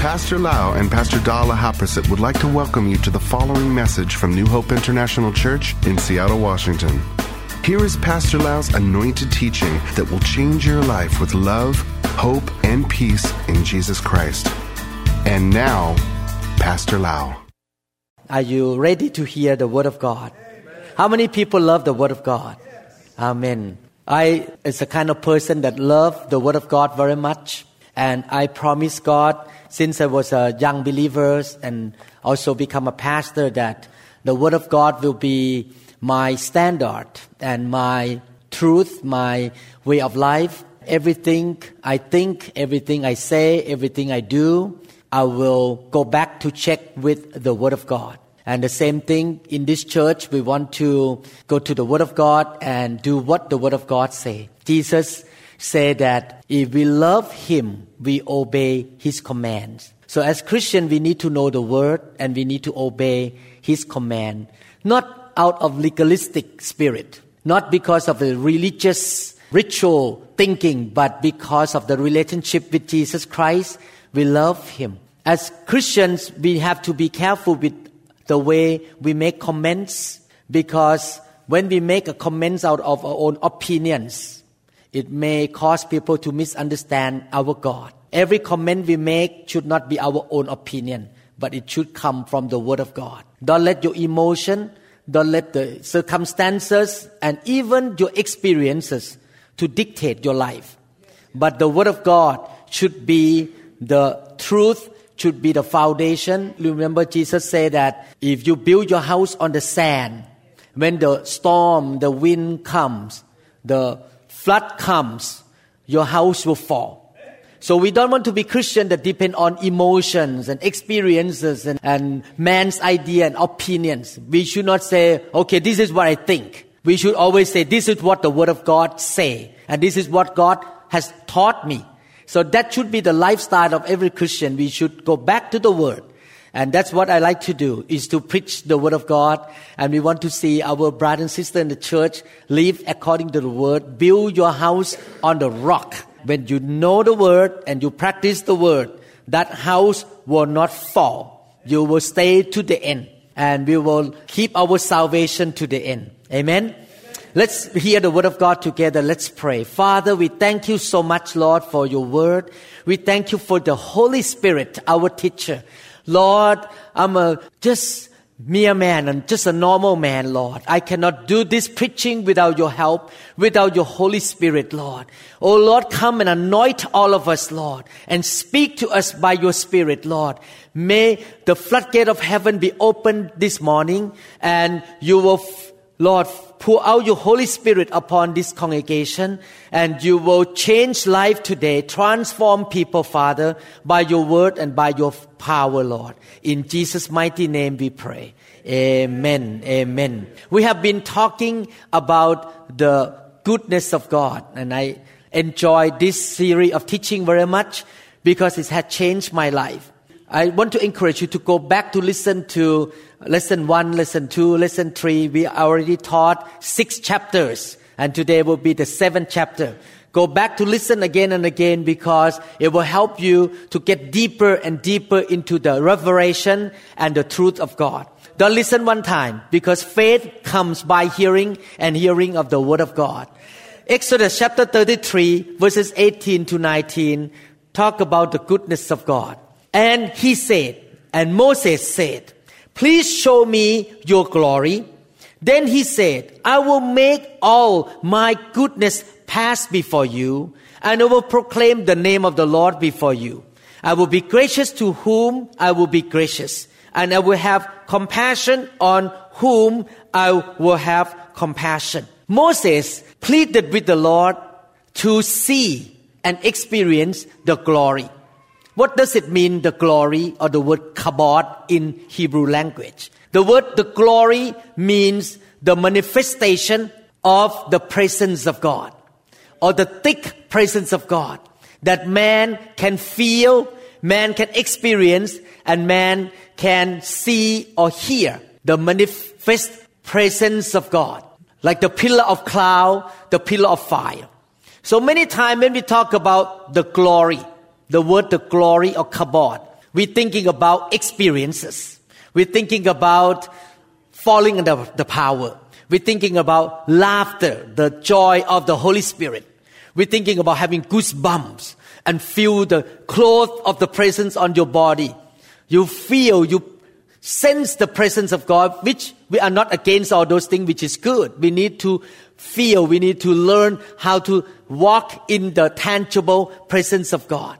Pastor Lau and Pastor Dala Haprasit would like to welcome you to the following message from New Hope International Church in Seattle, Washington. Here is Pastor Lau's anointed teaching that will change your life with love, hope, and peace in Jesus Christ. And now, Pastor Lau. Are you ready to hear the Word of God? How many people love the Word of God? Amen. I is a kind of person that love the Word of God very much, and I promise God since I was a young believer and also become a pastor that the Word of God will be my standard and my truth, my way of life. Everything I think, everything I say, everything I do, I will go back to check with the Word of God. And the same thing in this church, we want to go to the Word of God and do what the Word of God say. Jesus said that if we love Him, we obey His commands. So as Christian, we need to know the Word and we need to obey His command, not out of legalistic spirit, not because of the religious ritual thinking, but because of the relationship with Jesus Christ. We love Him. As Christians, we have to be careful with the way we make comments because when we make a comments out of our own opinions, it may cause people to misunderstand our God. Every comment we make should not be our own opinion, but it should come from the Word of God. Don't let your emotion, don't let the circumstances, and even your experiences to dictate your life. But the Word of God should be the truth, should be the foundation. Remember, Jesus said that if you build your house on the sand, when the storm, the wind comes, the flood comes, your house will fall. So we don't want to be Christian that depend on emotions and experiences and, and man's idea and opinions. We should not say, okay, this is what I think. We should always say, this is what the Word of God say. And this is what God has taught me. So that should be the lifestyle of every Christian. We should go back to the Word. And that's what I like to do, is to preach the Word of God. And we want to see our brother and sister in the church live according to the Word. Build your house on the rock. When you know the Word and you practice the Word, that house will not fall. You will stay to the end. And we will keep our salvation to the end. Amen. Let's hear the word of God together. Let's pray. Father, we thank you so much, Lord, for your word. We thank you for the Holy Spirit, our teacher. Lord, I'm a just mere man and just a normal man, Lord. I cannot do this preaching without your help, without your Holy Spirit, Lord. Oh Lord, come and anoint all of us, Lord, and speak to us by your Spirit, Lord. May the floodgate of heaven be opened this morning and you will, Lord, pour out your Holy Spirit upon this congregation and you will change life today, transform people, Father, by your word and by your power, Lord. In Jesus' mighty name we pray. Amen. Amen. We have been talking about the goodness of God and I enjoy this series of teaching very much because it has changed my life. I want to encourage you to go back to listen to lesson one, lesson two, lesson three. We already taught six chapters and today will be the seventh chapter. Go back to listen again and again because it will help you to get deeper and deeper into the revelation and the truth of God. Don't listen one time because faith comes by hearing and hearing of the word of God. Exodus chapter 33 verses 18 to 19 talk about the goodness of God. And he said, and Moses said, please show me your glory. Then he said, I will make all my goodness pass before you, and I will proclaim the name of the Lord before you. I will be gracious to whom I will be gracious, and I will have compassion on whom I will have compassion. Moses pleaded with the Lord to see and experience the glory. What does it mean, the glory or the word kabod in Hebrew language? The word the glory means the manifestation of the presence of God or the thick presence of God that man can feel, man can experience, and man can see or hear the manifest presence of God. Like the pillar of cloud, the pillar of fire. So many times when we talk about the glory, the word the glory or kabod, We're thinking about experiences. We're thinking about falling under the power. We're thinking about laughter, the joy of the Holy Spirit. We're thinking about having goosebumps and feel the cloth of the presence on your body. You feel, you sense the presence of God, which we are not against all those things, which is good. We need to feel, we need to learn how to walk in the tangible presence of God.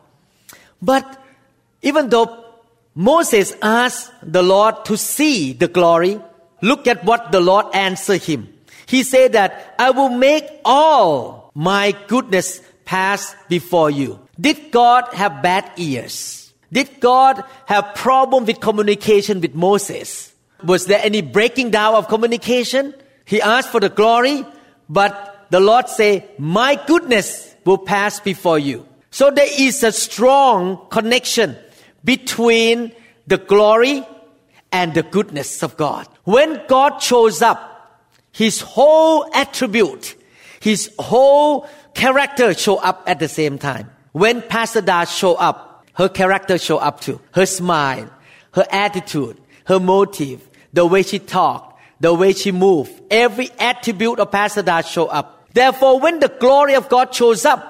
But even though Moses asked the Lord to see the glory, look at what the Lord answered him. He said that I will make all my goodness pass before you. Did God have bad ears? Did God have problem with communication with Moses? Was there any breaking down of communication? He asked for the glory, but the Lord said, my goodness will pass before you. So there is a strong connection between the glory and the goodness of God. When God shows up, his whole attribute, his whole character show up at the same time. When Pastor Da show up, her character show up too. Her smile, her attitude, her motive, the way she talk, the way she move. Every attribute of Pastor Da show up. Therefore, when the glory of God shows up,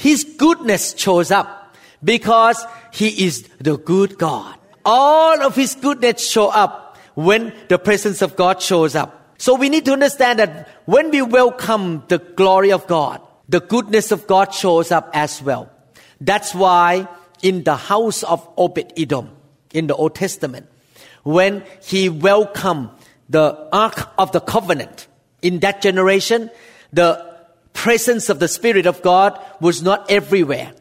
his goodness shows up because he is the good God. All of his goodness show up when the presence of God shows up. So we need to understand that when we welcome the glory of God, the goodness of God shows up as well. That's why in the house of Obed Edom in the Old Testament, when he welcomed the Ark of the Covenant in that generation, the presence of the Spirit of God was not everywhere.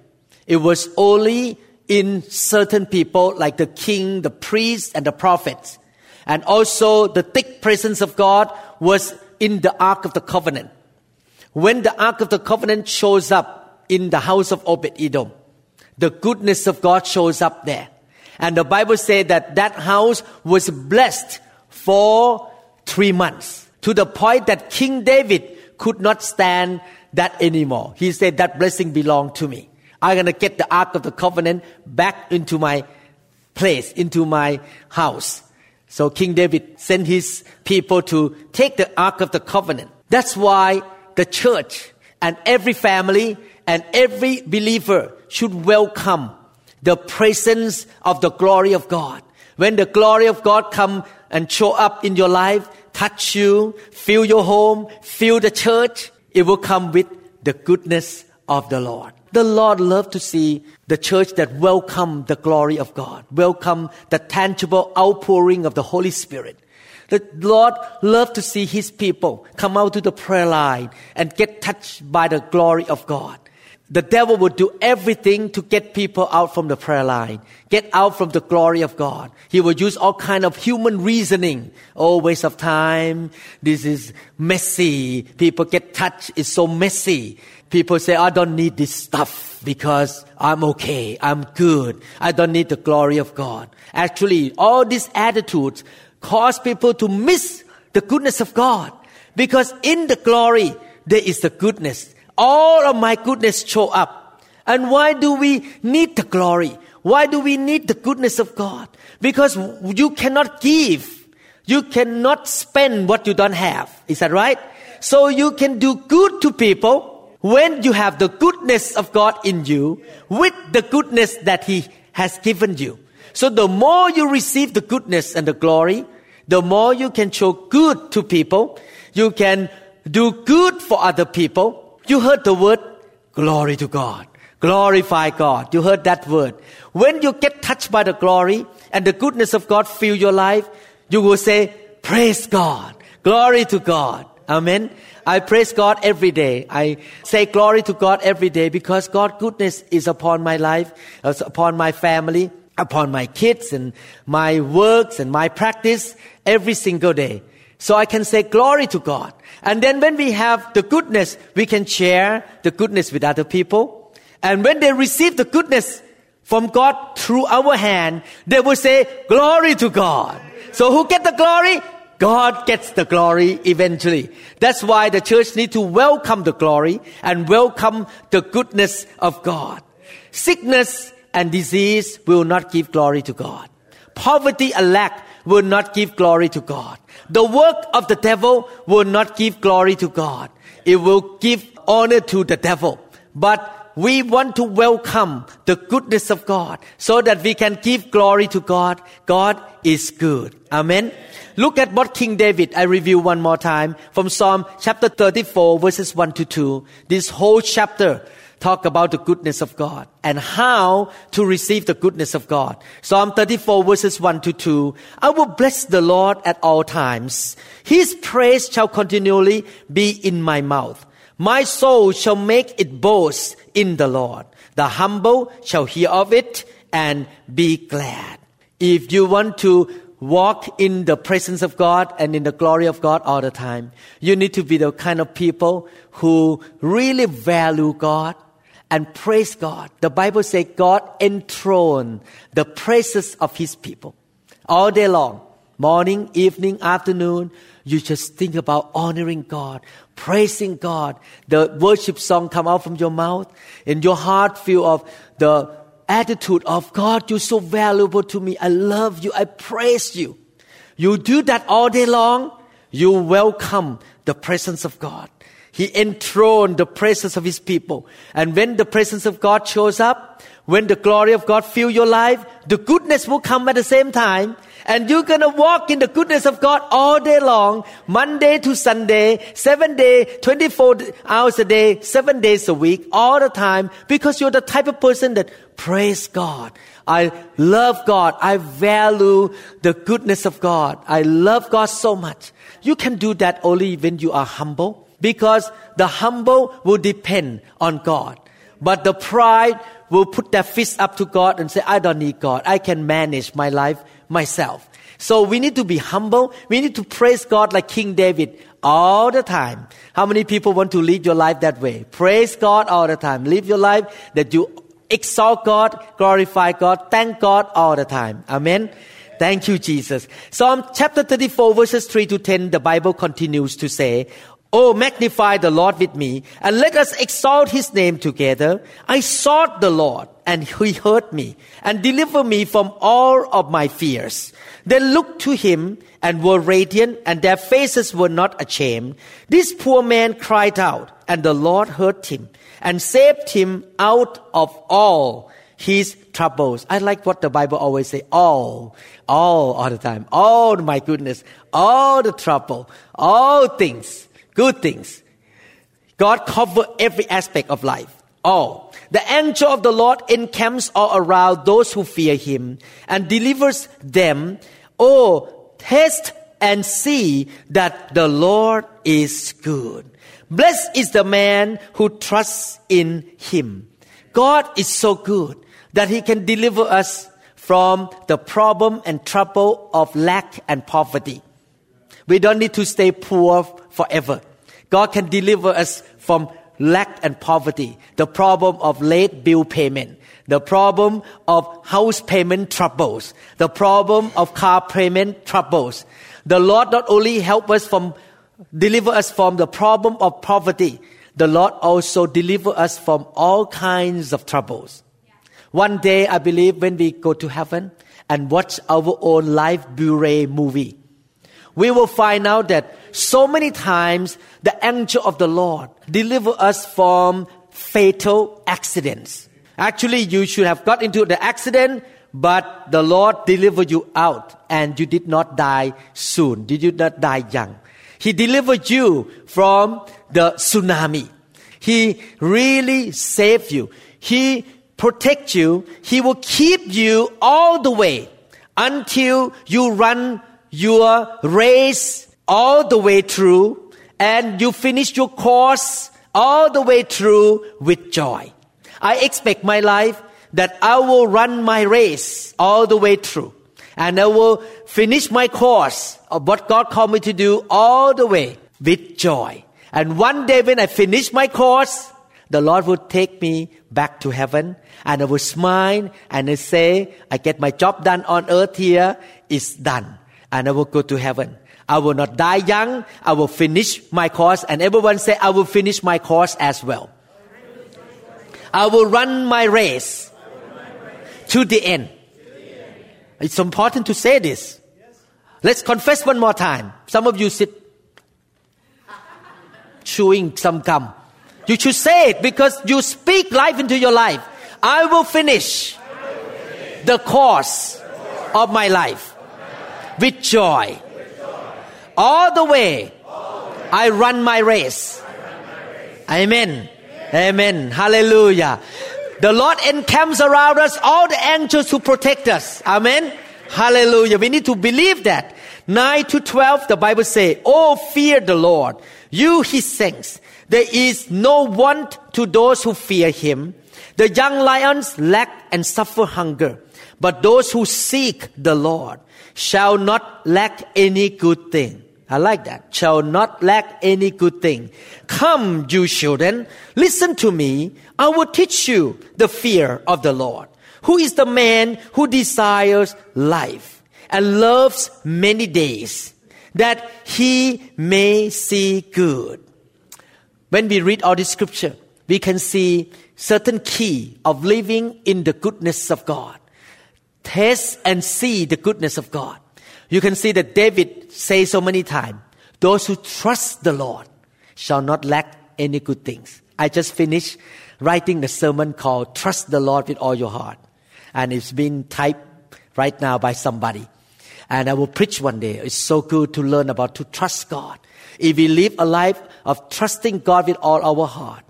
It was only in certain people like the king, the priest, and the prophets. And also the thick presence of God was in the Ark of the Covenant. When the Ark of the Covenant shows up in the house of Obed Edom, the goodness of God shows up there. And the Bible said that that house was blessed for three months to the point that King David could not stand that anymore. He said that blessing belonged to me. I'm going to get the Ark of the Covenant back into my place, into my house. So King David sent his people to take the Ark of the Covenant. That's why the church and every family and every believer should welcome the presence of the glory of God. When the glory of God come and show up in your life, touch you, fill your home, fill the church, it will come with the goodness of the Lord. The Lord loved to see the church that welcome the glory of God, welcome the tangible outpouring of the Holy Spirit. The Lord loved to see His people come out to the prayer line and get touched by the glory of God the devil would do everything to get people out from the prayer line, get out from the glory of God. He would use all kind of human reasoning. Oh, waste of time. This is messy. People get touched. It's so messy. People say, I don't need this stuff because I'm okay. I'm good. I don't need the glory of God. Actually, all these attitudes cause people to miss the goodness of God because in the glory, there is the goodness all of my goodness show up. And why do we need the glory? Why do we need the goodness of God? Because you cannot give. You cannot spend what you don't have. Is that right? So you can do good to people when you have the goodness of God in you with the goodness that He has given you. So the more you receive the goodness and the glory, the more you can show good to people. You can do good for other people you heard the word glory to God. Glorify God. You heard that word. When you get touched by the glory and the goodness of God fill your life, you will say, praise God. Glory to God. Amen. I praise God every day. I say glory to God every day because God's goodness is upon my life, upon my family, upon my kids and my works and my practice every single day. So I can say glory to God. And then when we have the goodness, we can share the goodness with other people. And when they receive the goodness from God through our hand, they will say glory to God. So who get the glory? God gets the glory eventually. That's why the church need to welcome the glory and welcome the goodness of God. Sickness and disease will not give glory to God. Poverty and lack will not give glory to God. The work of the devil will not give glory to God. It will give honor to the devil. But we want to welcome the goodness of God so that we can give glory to God. God is good. Amen. Look at what King David, I review one more time from Psalm chapter 34 verses 1 to 2. This whole chapter talk about the goodness of God and how to receive the goodness of God. Psalm 34 verses 1 to 2. I will bless the Lord at all times. His praise shall continually be in my mouth. My soul shall make it boast in the Lord. The humble shall hear of it and be glad. If you want to walk in the presence of God and in the glory of God all the time, you need to be the kind of people who really value God and praise God. The Bible says God enthroned the praises of His people all day long, morning, evening, afternoon. You just think about honoring God, praising God. The worship song come out from your mouth, and your heart feel of the attitude of God. You're so valuable to me. I love you. I praise you. You do that all day long. You welcome the presence of God. He enthroned the presence of his people. And when the presence of God shows up, when the glory of God fill your life, the goodness will come at the same time. And you're gonna walk in the goodness of God all day long, Monday to Sunday, seven day, 24 hours a day, seven days a week, all the time, because you're the type of person that praise God. I love God. I value the goodness of God. I love God so much. You can do that only when you are humble because the humble will depend on God. But the pride will put their fist up to God and say, I don't need God. I can manage my life myself. So we need to be humble. We need to praise God like King David all the time. How many people want to live your life that way? Praise God all the time. Live your life that you exalt God, glorify God, thank God all the time. Amen. Thank you, Jesus. Psalm chapter 34 verses 3 to 10, the Bible continues to say, Oh, magnify the Lord with me, and let us exalt his name together. I sought the Lord, and he heard me, and delivered me from all of my fears. They looked to him and were radiant, and their faces were not ashamed. This poor man cried out, and the Lord heard him, and saved him out of all his troubles. I like what the Bible always say, all, all, all the time. All my goodness, all the trouble, all things good things. God covers every aspect of life. All. The angel of the Lord encamps all around those who fear him and delivers them. Oh, test and see that the Lord is good. Blessed is the man who trusts in him. God is so good that he can deliver us from the problem and trouble of lack and poverty. We don't need to stay poor forever. God can deliver us from lack and poverty, the problem of late bill payment, the problem of house payment troubles, the problem of car payment troubles. The Lord not only help us from, deliver us from the problem of poverty, the Lord also deliver us from all kinds of troubles. One day, I believe when we go to heaven and watch our own life Blu-ray movie, we will find out that so many times the angel of the Lord deliver us from fatal accidents. Actually, you should have got into the accident, but the Lord delivered you out and you did not die soon. Did you not die young? He delivered you from the tsunami. He really saved you. He protect you. He will keep you all the way until you run your race all the way through and you finish your course all the way through with joy. I expect my life that I will run my race all the way through and I will finish my course of what God called me to do all the way with joy. And one day when I finish my course, the Lord will take me back to heaven and I will smile and I say, I get my job done on earth here, it's done and I will go to heaven. I will not die young. I will finish my course. And everyone say, I will finish my course as well. I will run my race To the end. It's important to say this. Let's confess one more time. Some of you sit chewing some gum. You should say it because you speak life into your life. I will finish the course of my life with joy. All the way I run my race. Amen. Amen. Hallelujah. The Lord encamps around us all the angels to protect us. Amen. Hallelujah. We need to believe that. 9 to 12, the Bible say, Oh, fear the Lord, you his saints. There is no want to those who fear him. The young lions lack and suffer hunger, but those who seek the Lord shall not lack any good thing. I like that. Shall not lack any good thing. Come, you children, listen to me. I will teach you the fear of the Lord. Who is the man who desires life and loves many days that he may see good? When we read all this scripture, we can see certain key of living in the goodness of God. Taste and see the goodness of God. You can see that David says so many times, those who trust the Lord shall not lack any good things. I just finished writing the sermon called Trust the Lord with all your heart. And it's being typed right now by somebody. And I will preach one day. It's so good to learn about to trust God. If we live a life of trusting God with all our heart.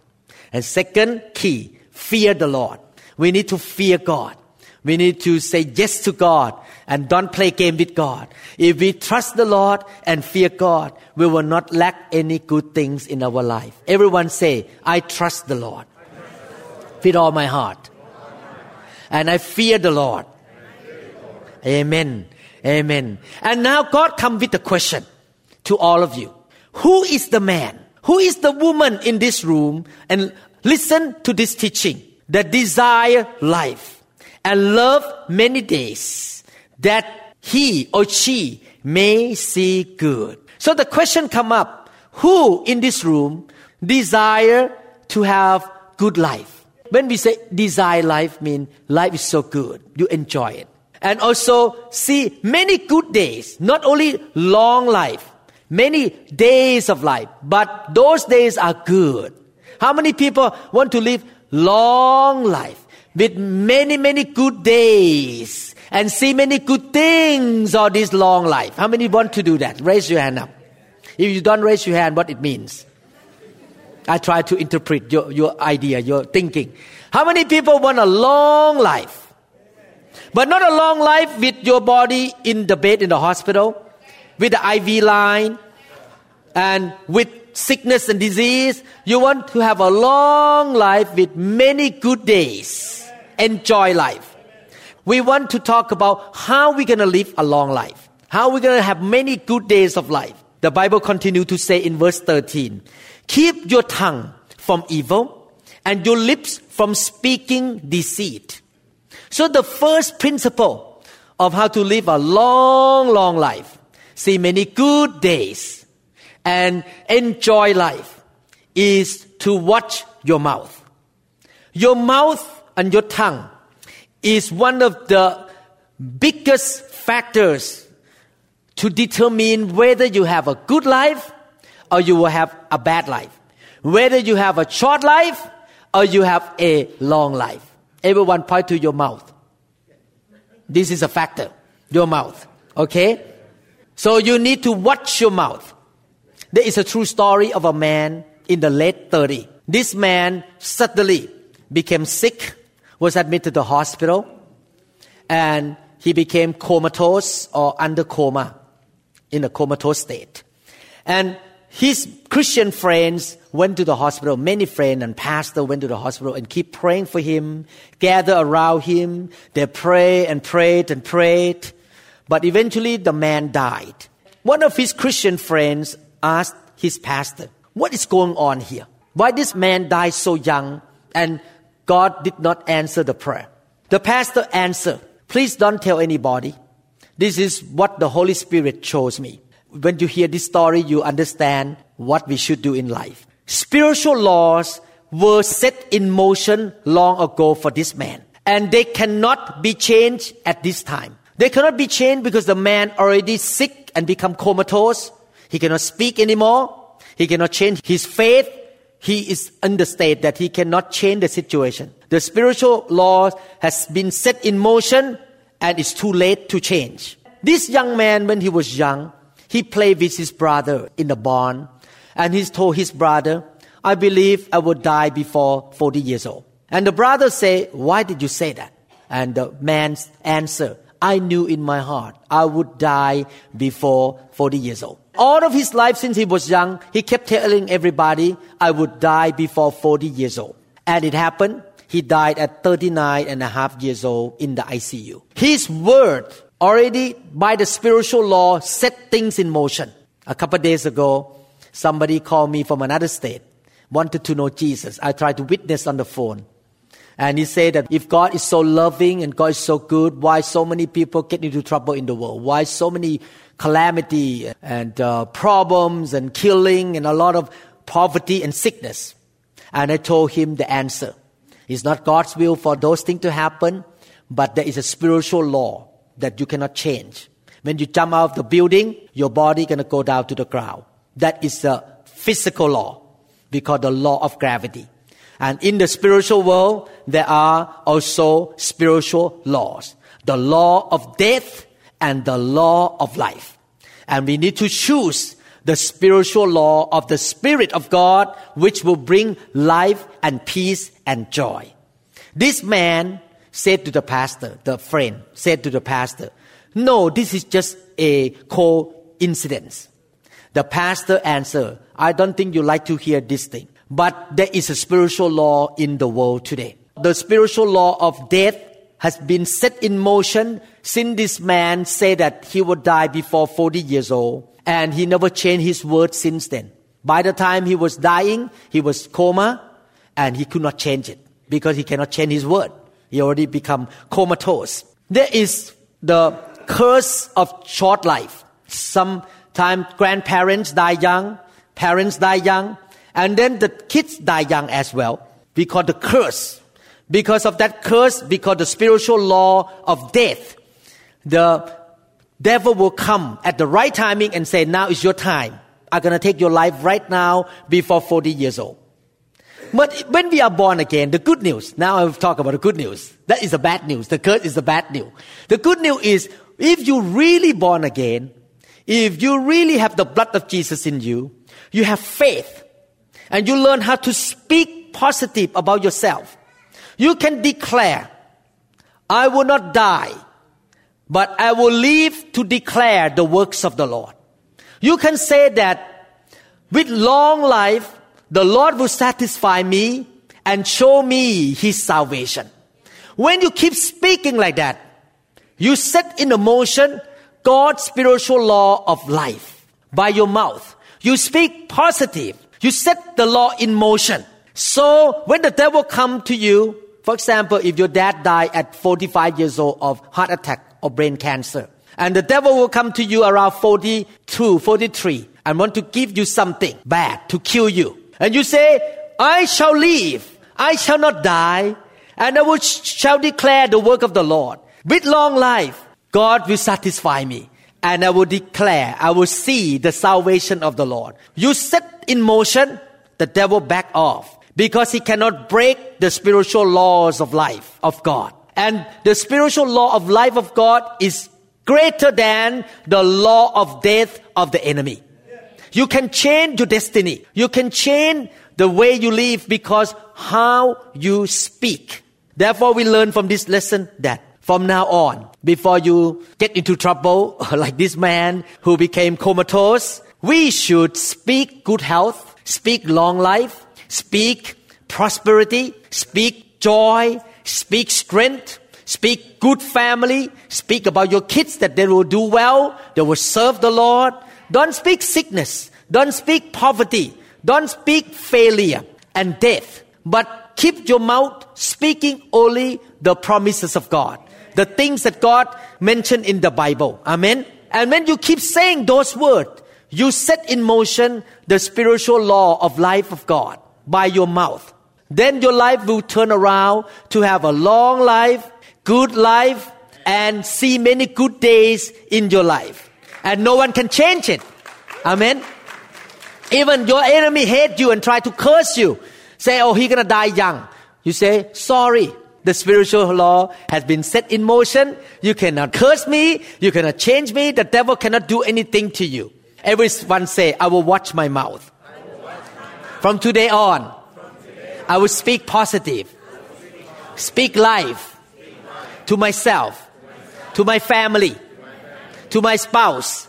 And second key, fear the Lord. We need to fear God. We need to say yes to God and don't play game with God. If we trust the Lord and fear God, we will not lack any good things in our life. Everyone say, I trust the Lord with all my heart. And I fear the Lord. Amen. Amen. And now God come with a question to all of you. Who is the man? Who is the woman in this room? And listen to this teaching The desire life and love many days that he or she may see good. So the question come up, who in this room desire to have good life? When we say desire life, mean life is so good, you enjoy it. And also see many good days, not only long life, many days of life, but those days are good. How many people want to live long life with many, many good days and see many good things all this long life. How many want to do that? Raise your hand up. If you don't raise your hand, what it means? I try to interpret your, your idea, your thinking. How many people want a long life? But not a long life with your body in the bed in the hospital, with the IV line, and with sickness and disease. You want to have a long life with many good days. Enjoy life we want to talk about how we're going to live a long life, how we're going to have many good days of life. The Bible continues to say in verse 13, keep your tongue from evil and your lips from speaking deceit. So the first principle of how to live a long, long life, see many good days and enjoy life is to watch your mouth. Your mouth and your tongue is one of the biggest factors to determine whether you have a good life or you will have a bad life. Whether you have a short life or you have a long life. Everyone point to your mouth. This is a factor. Your mouth. Okay? So you need to watch your mouth. There is a true story of a man in the late 30s. This man suddenly became sick was admitted to the hospital and he became comatose or under coma in a comatose state. And his Christian friends went to the hospital. Many friends and pastor went to the hospital and keep praying for him, gather around him. They pray and prayed and prayed. But eventually the man died. One of his Christian friends asked his pastor, what is going on here? Why this man died so young and God did not answer the prayer. The pastor answered, please don't tell anybody. This is what the Holy Spirit shows me. When you hear this story, you understand what we should do in life. Spiritual laws were set in motion long ago for this man. and they cannot be changed at this time. They cannot be changed because the man already sick and become comatose. He cannot speak anymore. He cannot change his faith. He is state that he cannot change the situation. The spiritual law has been set in motion and it's too late to change. This young man, when he was young, he played with his brother in the barn and he told his brother, I believe I will die before 40 years old. And the brother said, why did you say that? And the man's answer, I knew in my heart I would die before 40 years old. All of his life since he was young, he kept telling everybody, I would die before 40 years old. And it happened. He died at 39 and a half years old in the ICU. His word already by the spiritual law set things in motion. A couple days ago, somebody called me from another state, wanted to know Jesus. I tried to witness on the phone. And he said that if God is so loving and God is so good, why so many people get into trouble in the world? Why so many calamity and uh, problems and killing and a lot of poverty and sickness? And I told him the answer. It's not God's will for those things to happen, but there is a spiritual law that you cannot change. When you jump out of the building, your body gonna go down to the ground. That is a physical law. We call the law of gravity. And in the spiritual world, there are also spiritual laws. The law of death and the law of life. And we need to choose the spiritual law of the Spirit of God, which will bring life and peace and joy. This man said to the pastor, the friend said to the pastor, No, this is just a coincidence. The pastor answered, I don't think you like to hear this thing. But there is a spiritual law in the world today. The spiritual law of death has been set in motion since this man said that he would die before 40 years old. And he never changed his word since then. By the time he was dying, he was coma and he could not change it because he cannot change his word. He already become comatose. There is the curse of short life. Sometimes grandparents die young, parents die young, and then the kids die young as well. We call the curse. Because of that curse, because of the spiritual law of death, the devil will come at the right timing and say, now is your time. I'm gonna take your life right now before 40 years old. But when we are born again, the good news, now I'll talk about the good news. That is the bad news. The curse is the bad news. The good news is, if you really born again, if you really have the blood of Jesus in you, you have faith, and you learn how to speak positive about yourself. You can declare, I will not die, but I will live to declare the works of the Lord. You can say that with long life, the Lord will satisfy me and show me His salvation. When you keep speaking like that, you set in motion God's spiritual law of life by your mouth. You speak positive. You set the law in motion. So when the devil come to you, for example, if your dad died at 45 years old of heart attack or brain cancer, and the devil will come to you around 42, 43, and want to give you something bad to kill you. And you say, I shall live, I shall not die, and I will shall declare the work of the Lord. With long life, God will satisfy me and I will declare, I will see the salvation of the Lord. You set in motion, the devil back off because he cannot break the spiritual laws of life of God. And the spiritual law of life of God is greater than the law of death of the enemy. You can change your destiny. You can change the way you live because how you speak. Therefore, we learn from this lesson that from now on, before you get into trouble, like this man who became comatose, we should speak good health, speak long life, speak prosperity, speak joy, speak strength, speak good family, speak about your kids that they will do well, they will serve the Lord. Don't speak sickness, don't speak poverty, don't speak failure and death, but keep your mouth speaking only the promises of God the things that God mentioned in the Bible. Amen. And when you keep saying those words, you set in motion the spiritual law of life of God by your mouth. then your life will turn around to have a long life, good life, and see many good days in your life. And no one can change it. Amen. Even your enemy hate you and try to curse you. Say, oh, he gonna die young. You say, sorry. The spiritual law has been set in motion. You cannot curse me. You cannot change me. The devil cannot do anything to you. Everyone say, I will watch my mouth. From today on, I will speak positive, speak life to myself, to my family, to my spouse,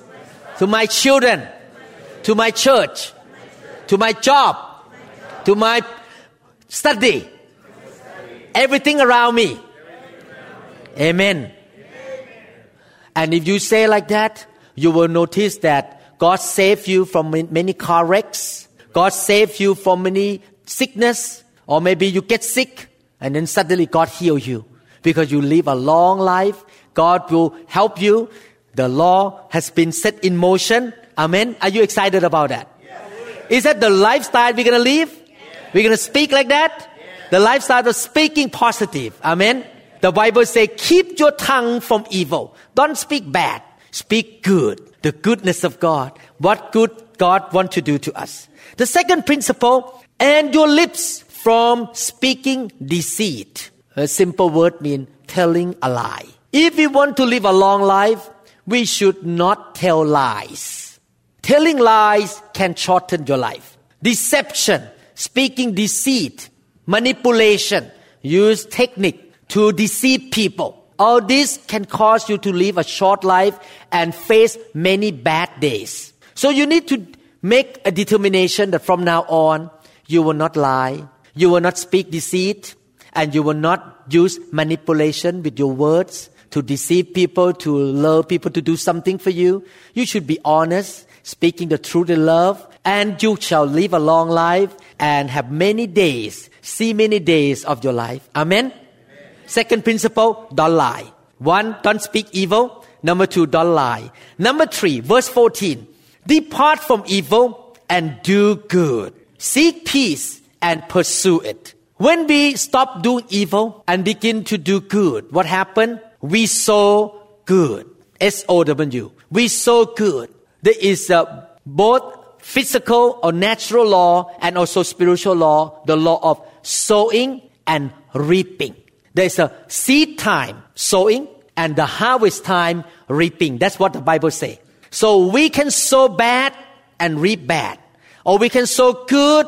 to my children, to my church, to my job, to my study, everything around me. Amen. And if you say like that, you will notice that God saved you from many car wrecks. God saved you from many sickness. Or maybe you get sick and then suddenly God heal you because you live a long life. God will help you. The law has been set in motion. Amen. Are you excited about that? Is that the lifestyle we're going to live? We're going to speak like that? The lifestyle of speaking positive. Amen. The Bible says, keep your tongue from evil. Don't speak bad. Speak good. The goodness of God. What good God want to do to us. The second principle, and your lips from speaking deceit. A simple word means telling a lie. If we want to live a long life, we should not tell lies. Telling lies can shorten your life. Deception, speaking deceit, manipulation, use technique to deceive people. All this can cause you to live a short life and face many bad days. So you need to make a determination that from now on, you will not lie, you will not speak deceit, and you will not use manipulation with your words to deceive people, to lure people to do something for you. You should be honest, speaking the truth in love, and you shall live a long life and have many days, see many days of your life. Amen? Second principle, don't lie. One, don't speak evil. Number two, don't lie. Number three, verse 14, depart from evil and do good. Seek peace and pursue it. When we stop doing evil and begin to do good, what happened? We sow good. S O W. We sow good. There is a, both physical or natural law and also spiritual law, the law of sowing and reaping. There's a seed time, sowing, and the harvest time, reaping. That's what the Bible says. So we can sow bad and reap bad. Or we can sow good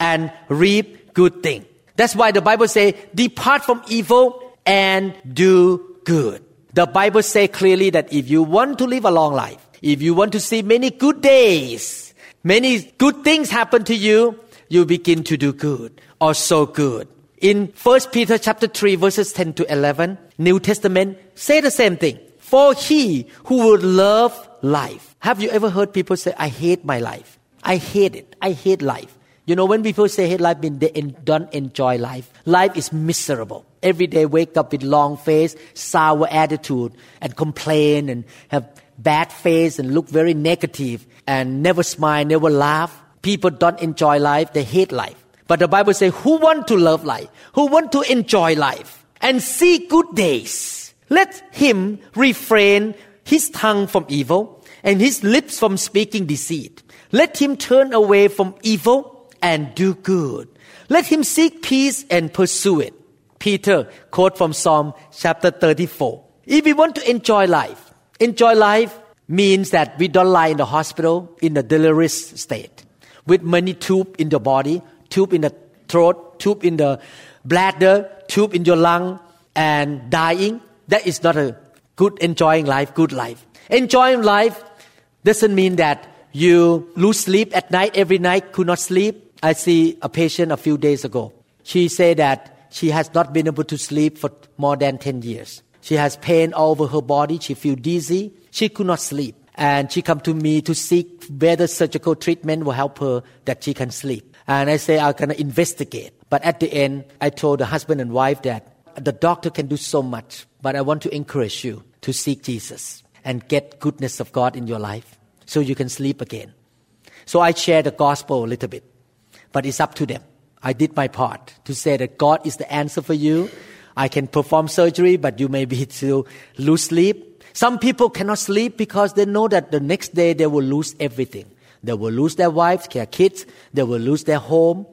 and reap good thing. That's why the Bible say, depart from evil and do good. The Bible say clearly that if you want to live a long life, if you want to see many good days, many good things happen to you, you begin to do good or sow good. In 1 Peter chapter 3 verses 10 to 11, New Testament say the same thing. For he who would love life. Have you ever heard people say, I hate my life? I hate it. I hate life. You know, when people say hate life, mean they don't enjoy life. Life is miserable. Every day wake up with long face, sour attitude, and complain and have bad face and look very negative and never smile, never laugh. People don't enjoy life, they hate life. But the Bible says, who want to love life? Who want to enjoy life and see good days? Let him refrain his tongue from evil and his lips from speaking deceit. Let him turn away from evil and do good. Let him seek peace and pursue it. Peter quote from Psalm chapter 34. If we want to enjoy life, Enjoy life means that we don't lie in the hospital in a delirious state with many tube in the body, tube in the throat, tube in the bladder, tube in your lung, and dying. That is not a good enjoying life, good life. Enjoying life doesn't mean that you lose sleep at night every night, could not sleep. I see a patient a few days ago. She said that she has not been able to sleep for more than 10 years. She has pain all over her body. She feel dizzy. She could not sleep. And she come to me to seek whether surgical treatment will help her that she can sleep. And I say, I'm to investigate. But at the end, I told the husband and wife that the doctor can do so much, but I want to encourage you to seek Jesus and get goodness of God in your life so you can sleep again. So I share the gospel a little bit, but it's up to them. I did my part to say that God is the answer for you. I can perform surgery, but you may be to lose sleep. Some people cannot sleep because they know that the next day they will lose everything. They will lose their wives, their kids. They will lose their home.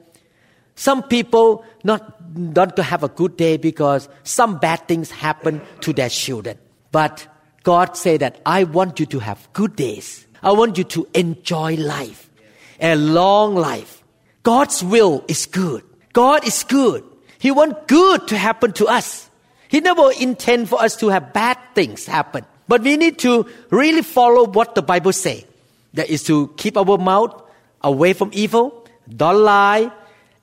Some people not not to have a good day because some bad things happen to their children. But God said that I want you to have good days. I want you to enjoy life, a long life. God's will is good. God is good. He wants good to happen to us. He never intend for us to have bad things happen. But we need to really follow what the Bible say. That is to keep our mouth away from evil, don't lie,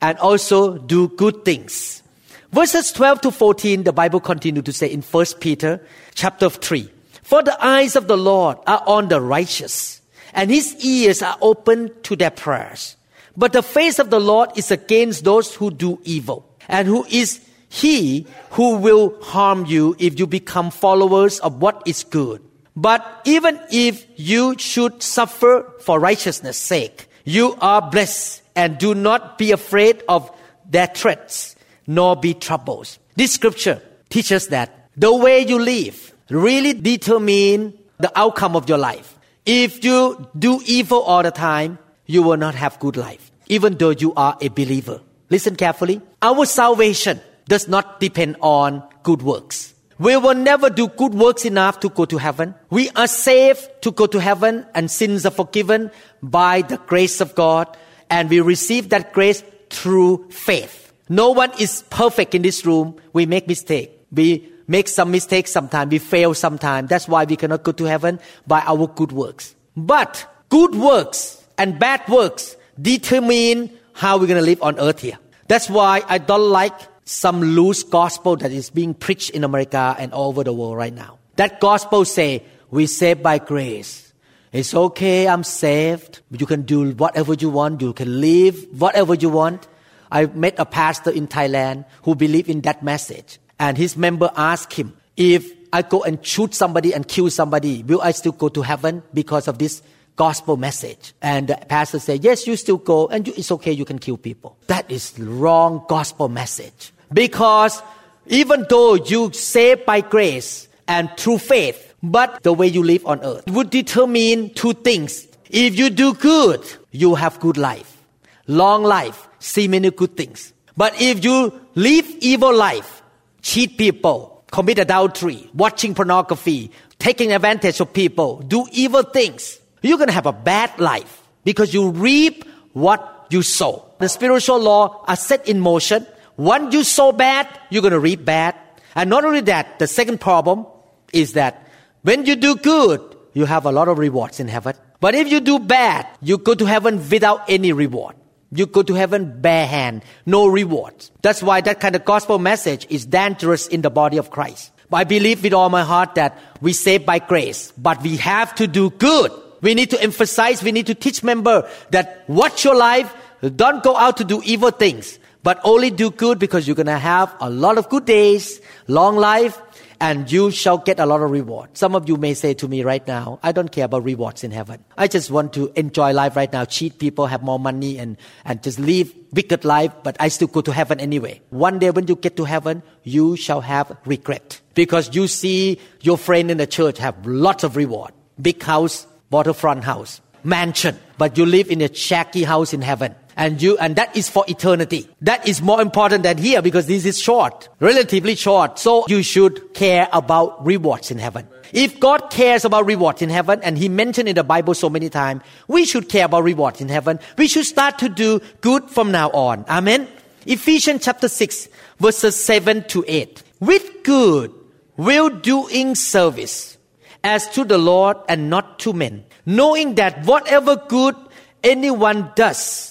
and also do good things. Verses 12 to 14, the Bible continues to say in 1 Peter chapter 3, For the eyes of the Lord are on the righteous, and his ears are open to their prayers. But the face of the Lord is against those who do evil, and who is he who will harm you if you become followers of what is good. But even if you should suffer for righteousness' sake, you are blessed and do not be afraid of their threats, nor be troubled. This scripture teaches that the way you live really determine the outcome of your life. If you do evil all the time, you will not have good life, even though you are a believer. Listen carefully. Our salvation does not depend on good works. We will never do good works enough to go to heaven. We are saved to go to heaven and sins are forgiven by the grace of God and we receive that grace through faith. No one is perfect in this room. We make mistake. We make some mistakes sometimes. We fail sometimes. That's why we cannot go to heaven by our good works. But good works and bad works determine how we're going to live on earth here. That's why I don't like some loose gospel that is being preached in America and all over the world right now. That gospel say, we saved by grace. It's okay, I'm saved. You can do whatever you want. You can live whatever you want. I met a pastor in Thailand who believed in that message. And his member asked him, if I go and shoot somebody and kill somebody, will I still go to heaven because of this gospel message? And the pastor said, yes, you still go and you, it's okay, you can kill people. That is wrong gospel message. Because even though you saved by grace and through faith, but the way you live on earth would determine two things. If you do good, you have good life, long life, see many good things. But if you live evil life, cheat people, commit adultery, watching pornography, taking advantage of people, do evil things, you're going to have a bad life because you reap what you sow. The spiritual law are set in motion. Once you sow bad, you're going to reap bad. And not only that, the second problem is that when you do good, you have a lot of rewards in heaven. But if you do bad, you go to heaven without any reward. You go to heaven bare hand, no rewards. That's why that kind of gospel message is dangerous in the body of Christ. But I believe with all my heart that we saved by grace, but we have to do good. We need to emphasize, we need to teach member that watch your life, don't go out to do evil things, but only do good because you're gonna have a lot of good days, long life, and you shall get a lot of reward. Some of you may say to me right now, I don't care about rewards in heaven. I just want to enjoy life right now, cheat people, have more money, and, and just live wicked life, but I still go to heaven anyway. One day when you get to heaven, you shall have regret because you see your friend in the church have lots of reward. Big house, waterfront house, mansion, but you live in a shaky house in heaven and you and that is for eternity. That is more important than here because this is short relatively short. So you should care about rewards in heaven. If god cares about rewards in heaven and he mentioned in the bible so many times we should care about rewards in heaven. We should start to do good from now on. Amen? Ephesians chapter 6 verses 7 to 8 with good will doing service as to the lord and not to men knowing that whatever good anyone does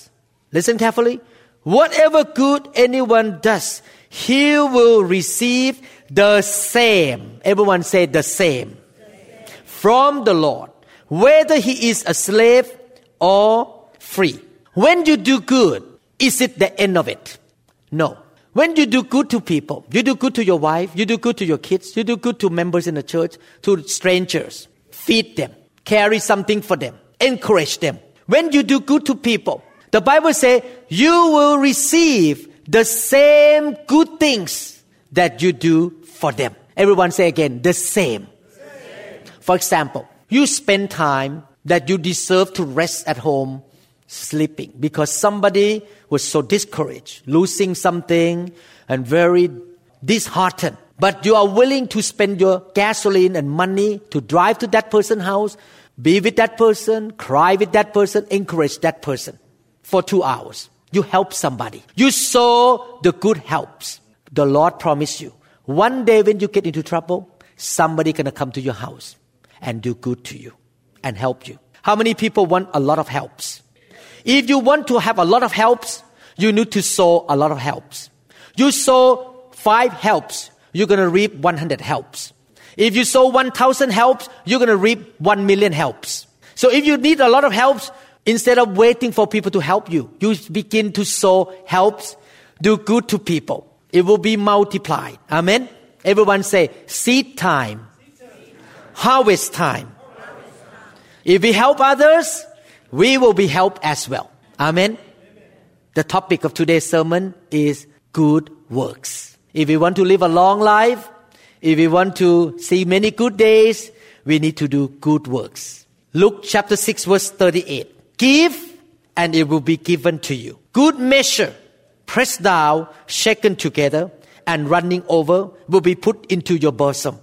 Listen carefully. Whatever good anyone does, he will receive the same. Everyone say the same. From the Lord. Whether he is a slave or free. When you do good, is it the end of it? No. When you do good to people, you do good to your wife, you do good to your kids, you do good to members in the church, to strangers, feed them, carry something for them, encourage them. When you do good to people, The Bible says you will receive the same good things that you do for them. Everyone say again, the same. For example, you spend time that you deserve to rest at home sleeping because somebody was so discouraged, losing something and very disheartened. But you are willing to spend your gasoline and money to drive to that person's house, be with that person, cry with that person, encourage that person for two hours. You help somebody. You sow the good helps. The Lord promised you. One day when you get into trouble, somebody gonna come to your house and do good to you and help you. How many people want a lot of helps? If you want to have a lot of helps, you need to sow a lot of helps. You sow five helps, you're to reap 100 helps. If you sow 1,000 helps, you're to reap 1 million helps. So if you need a lot of helps, instead of waiting for people to help you, you begin to sow helps, do good to people. It will be multiplied. Amen. Everyone say seed time, harvest time. If we help others, we will be helped as well. Amen. The topic of today's sermon is good works. If we want to live a long life, if we want to see many good days, we need to do good works. Luke chapter 6 verse 38. Give and it will be given to you. Good measure, pressed down, shaken together, and running over will be put into your bosom.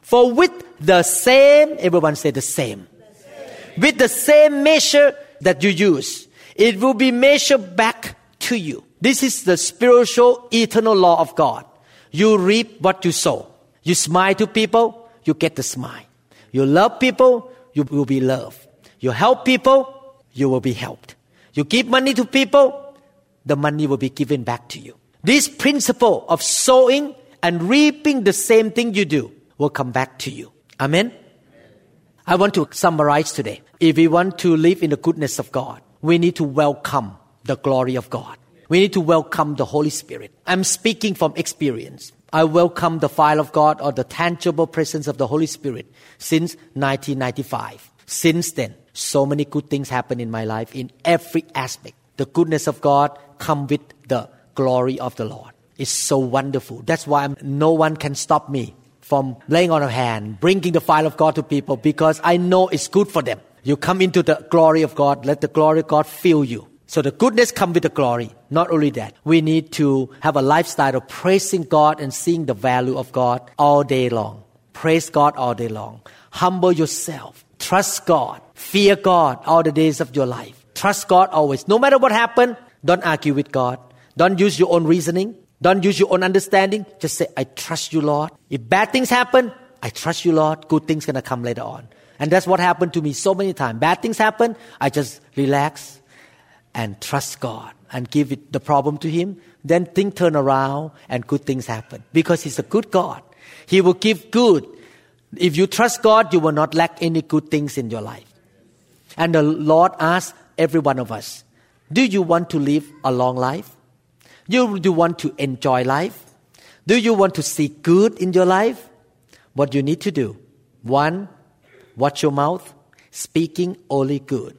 For with the same, everyone say the same. The same. With the same measure that you use, it will be measured back to you. This is the spiritual eternal law of God. You reap what you sow. You smile to people, you get the smile. You love people, you will be loved. You help people, you will be helped. You give money to people, the money will be given back to you. This principle of sowing and reaping the same thing you do will come back to you. Amen. I want to summarize today. If we want to live in the goodness of God, we need to welcome the glory of God. We need to welcome the Holy Spirit. I'm speaking from experience. I welcome the fire of God or the tangible presence of the Holy Spirit since 1995. Since then, so many good things happen in my life in every aspect. The goodness of God come with the glory of the Lord. It's so wonderful. That's why I'm, no one can stop me from laying on a hand, bringing the file of God to people because I know it's good for them. You come into the glory of God, let the glory of God fill you. So the goodness come with the glory. Not only that, we need to have a lifestyle of praising God and seeing the value of God all day long. Praise God all day long. Humble yourself. Trust God. Fear God all the days of your life. Trust God always. No matter what happens, don't argue with God. Don't use your own reasoning. Don't use your own understanding. Just say, I trust you, Lord. If bad things happen, I trust you, Lord. Good things gonna come later on. And that's what happened to me so many times. Bad things happen, I just relax and trust God and give it the problem to Him. Then things turn around and good things happen because He's a good God. He will give good. If you trust God, you will not lack any good things in your life. And the Lord asks every one of us, do you want to live a long life? Do you want to enjoy life? Do you want to see good in your life? What you need to do? One, watch your mouth, speaking only good.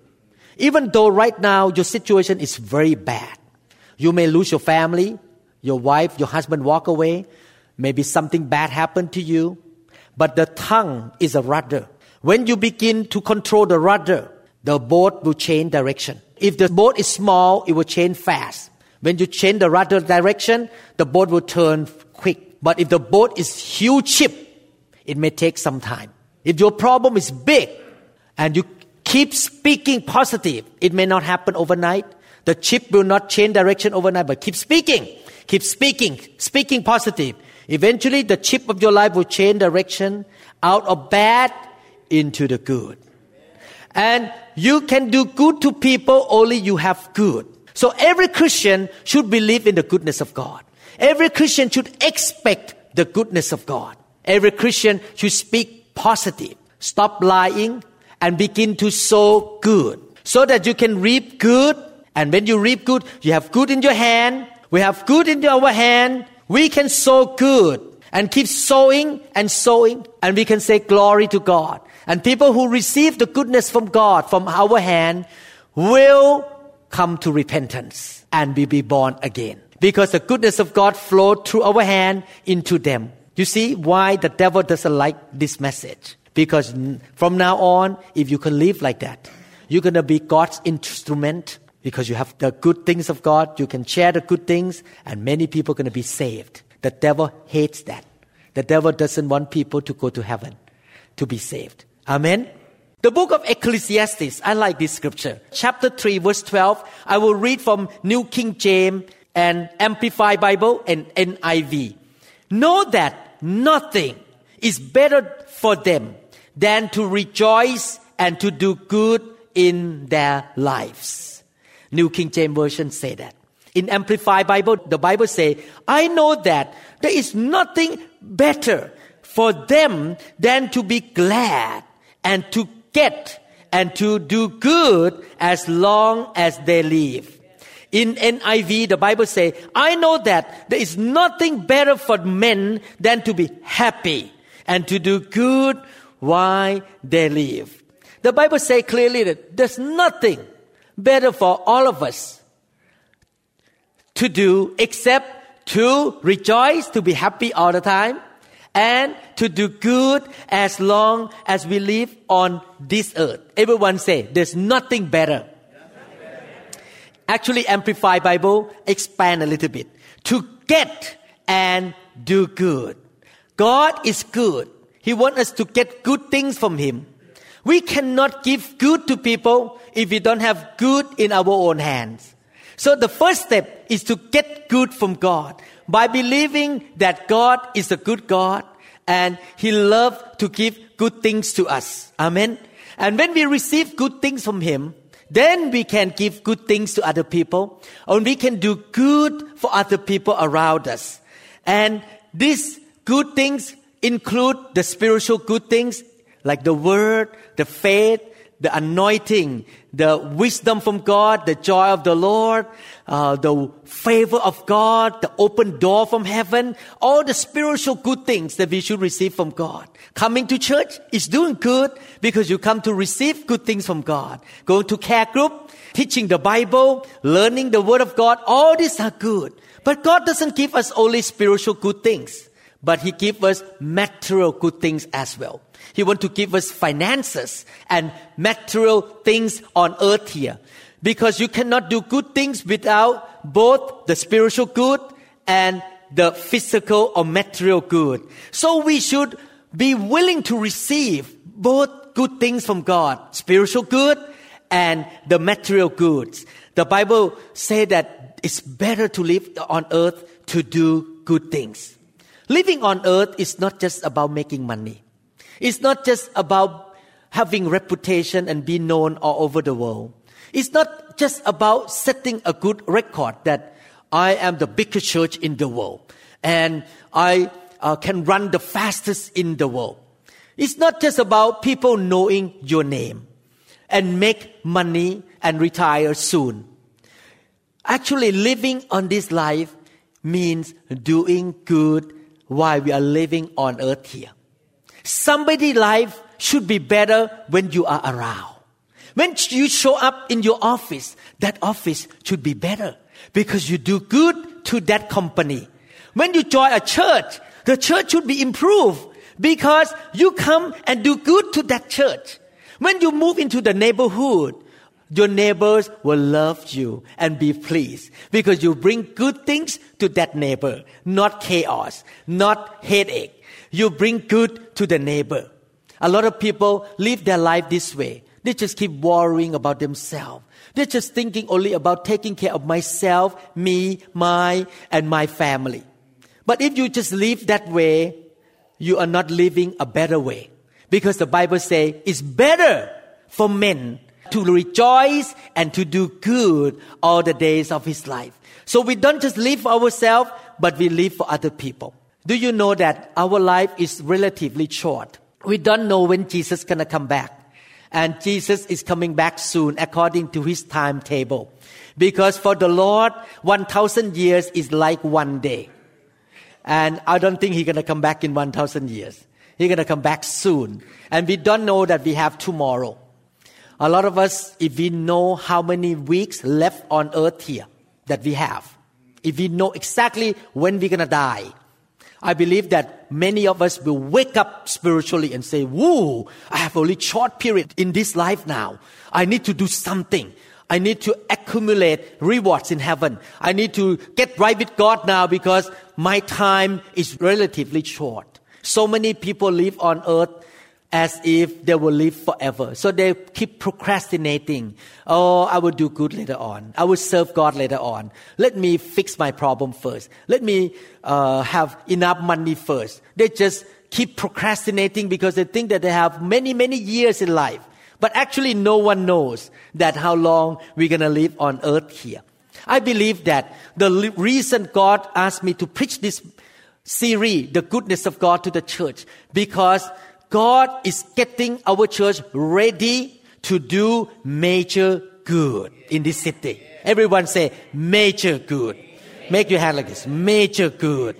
Even though right now your situation is very bad, you may lose your family, your wife, your husband walk away, maybe something bad happened to you, but the tongue is a rudder. When you begin to control the rudder, the boat will change direction. If the boat is small, it will change fast. When you change the rudder direction, the boat will turn quick. But if the boat is huge ship, it may take some time. If your problem is big and you keep speaking positive, it may not happen overnight. The ship will not change direction overnight, but keep speaking. Keep speaking, speaking positive. Eventually, the chip of your life will change direction out of bad into the good. And you can do good to people only you have good. So every Christian should believe in the goodness of God. Every Christian should expect the goodness of God. Every Christian should speak positive. Stop lying and begin to sow good so that you can reap good. And when you reap good, you have good in your hand. We have good in our hand. We can sow good and keep sowing and sowing and we can say glory to God. And people who receive the goodness from God from our hand will come to repentance and be, born again. Because the goodness of God flowed through our hand into them. You see why the devil doesn't like this message? Because from now on, if you can live like that, you're going to be God's instrument because you have the good things of God. You can share the good things and many people are going to be saved. The devil hates that. The devil doesn't want people to go to heaven, to be saved. Amen. The book of Ecclesiastes, I like this scripture. Chapter 3, verse 12. I will read from New King James and Amplified Bible and NIV. Know that nothing is better for them than to rejoice and to do good in their lives. New King James Version say that. In Amplified Bible, the Bible say, I know that there is nothing better for them than to be glad and to get and to do good as long as they live. In NIV, the Bible say, I know that there is nothing better for men than to be happy and to do good while they live. The Bible say clearly that there's nothing better for all of us to do except to rejoice, to be happy all the time, and to do good as long as we live on this earth. Everyone say, there's nothing better. Actually, Amplified Bible expand a little bit. To get and do good. God is good. He wants us to get good things from Him. We cannot give good to people if we don't have good in our own hands. So the first step is to get good from God by believing that God is a good God and He loves to give good things to us. Amen. And when we receive good things from Him, then we can give good things to other people and we can do good for other people around us. And these good things include the spiritual good things like the word, the faith, the anointing, the wisdom from God, the joy of the Lord, uh, the favor of God, the open door from heaven, all the spiritual good things that we should receive from God. Coming to church is doing good because you come to receive good things from God. Going to care group, teaching the Bible, learning the Word of God, all these are good. But God doesn't give us only spiritual good things, but He gives us material good things as well. He wants to give us finances and material things on earth here. Because you cannot do good things without both the spiritual good and the physical or material good. So we should be willing to receive both good things from God, spiritual good and the material goods. The Bible says that it's better to live on earth to do good things. Living on earth is not just about making money. It's not just about having reputation and being known all over the world. It's not just about setting a good record that I am the biggest church in the world and I uh, can run the fastest in the world. It's not just about people knowing your name and make money and retire soon. Actually, living on this life means doing good while we are living on earth here. Somebody' life should be better when you are around. When you show up in your office, that office should be better because you do good to that company. When you join a church, the church should be improved because you come and do good to that church. When you move into the neighborhood, your neighbors will love you and be pleased because you bring good things to that neighbor, not chaos, not headache, you bring good to the neighbor. A lot of people live their life this way. They just keep worrying about themselves. They're just thinking only about taking care of myself, me, my, and my family. But if you just live that way, you are not living a better way. Because the Bible says it's better for men to rejoice and to do good all the days of his life. So we don't just live for ourselves, but we live for other people. Do you know that our life is relatively short? We don't know when Jesus is going to come back. And Jesus is coming back soon according to his timetable. Because for the Lord, 1,000 years is like one day. And I don't think he's going to come back in 1,000 years. He's going to come back soon. And we don't know that we have tomorrow. A lot of us, if we know how many weeks left on earth here that we have, if we know exactly when we're gonna die, I believe that many of us will wake up spiritually and say, Woo, I have only short period in this life now. I need to do something. I need to accumulate rewards in heaven. I need to get right with God now because my time is relatively short. So many people live on earth as if they will live forever. So they keep procrastinating. Oh, I will do good later on. I will serve God later on. Let me fix my problem first. Let me uh, have enough money first. They just keep procrastinating because they think that they have many, many years in life. But actually, no one knows that how long we're going to live on earth here. I believe that the reason God asked me to preach this series, the goodness of God to the church, because God is getting our church ready to do major good in this city. Everyone say major good. Make your hand like this. Major good.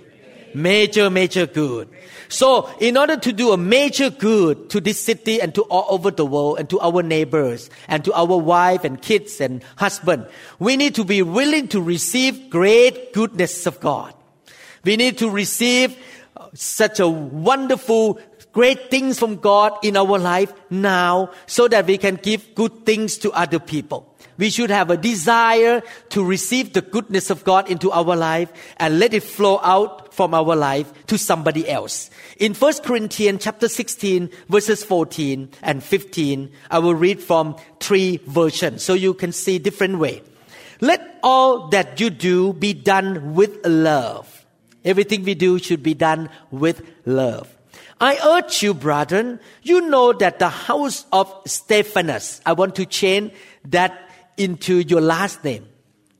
Major, major good. So, in order to do a major good to this city and to all over the world and to our neighbors and to our wife and kids and husband, we need to be willing to receive great goodness of God. We need to receive such a wonderful great things from God in our life now so that we can give good things to other people. We should have a desire to receive the goodness of God into our life and let it flow out from our life to somebody else. In 1 Corinthians chapter 16 verses 14 and 15, I will read from three versions so you can see different way. Let all that you do be done with love. Everything we do should be done with love. I urge you, brethren, you know that the house of Stephanas, I want to change that into your last name.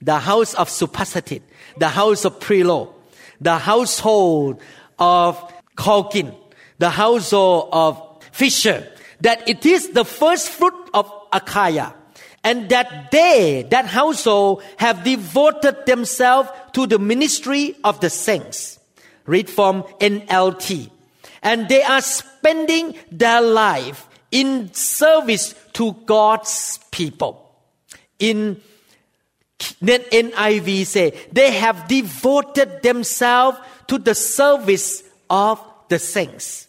The house of Supasatit, the house of Prilo, the household of Colkin, the household of Fisher, that it is the first fruit of Achaia, and that they, that household, have devoted themselves to the ministry of the saints. Read from NLT and they are spending their life in service to God's people. In NIV say they have devoted themselves to the service of the saints.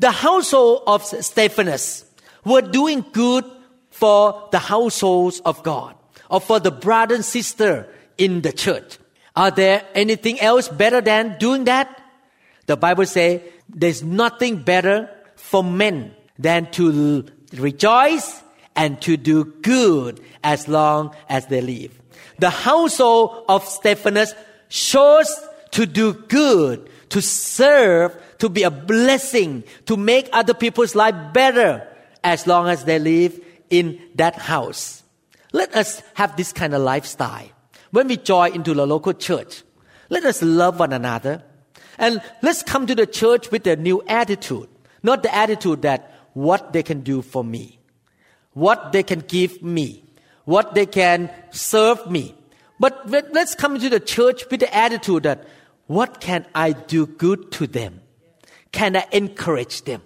The household of Stephanas were doing good for the households of God or for the brother and sister in the church. Are there anything else better than doing that? The Bible say there's nothing better for men than to rejoice and to do good as long as they live. The household of Stephanas chose to do good, to serve, to be a blessing, to make other people's life better as long as they live in that house. Let us have this kind of lifestyle. When we join into the local church, let us love one another. And let's come to the church with a new attitude. Not the attitude that what they can do for me, what they can give me, what they can serve me. But let's come to the church with the attitude that what can I do good to them? Can I encourage them?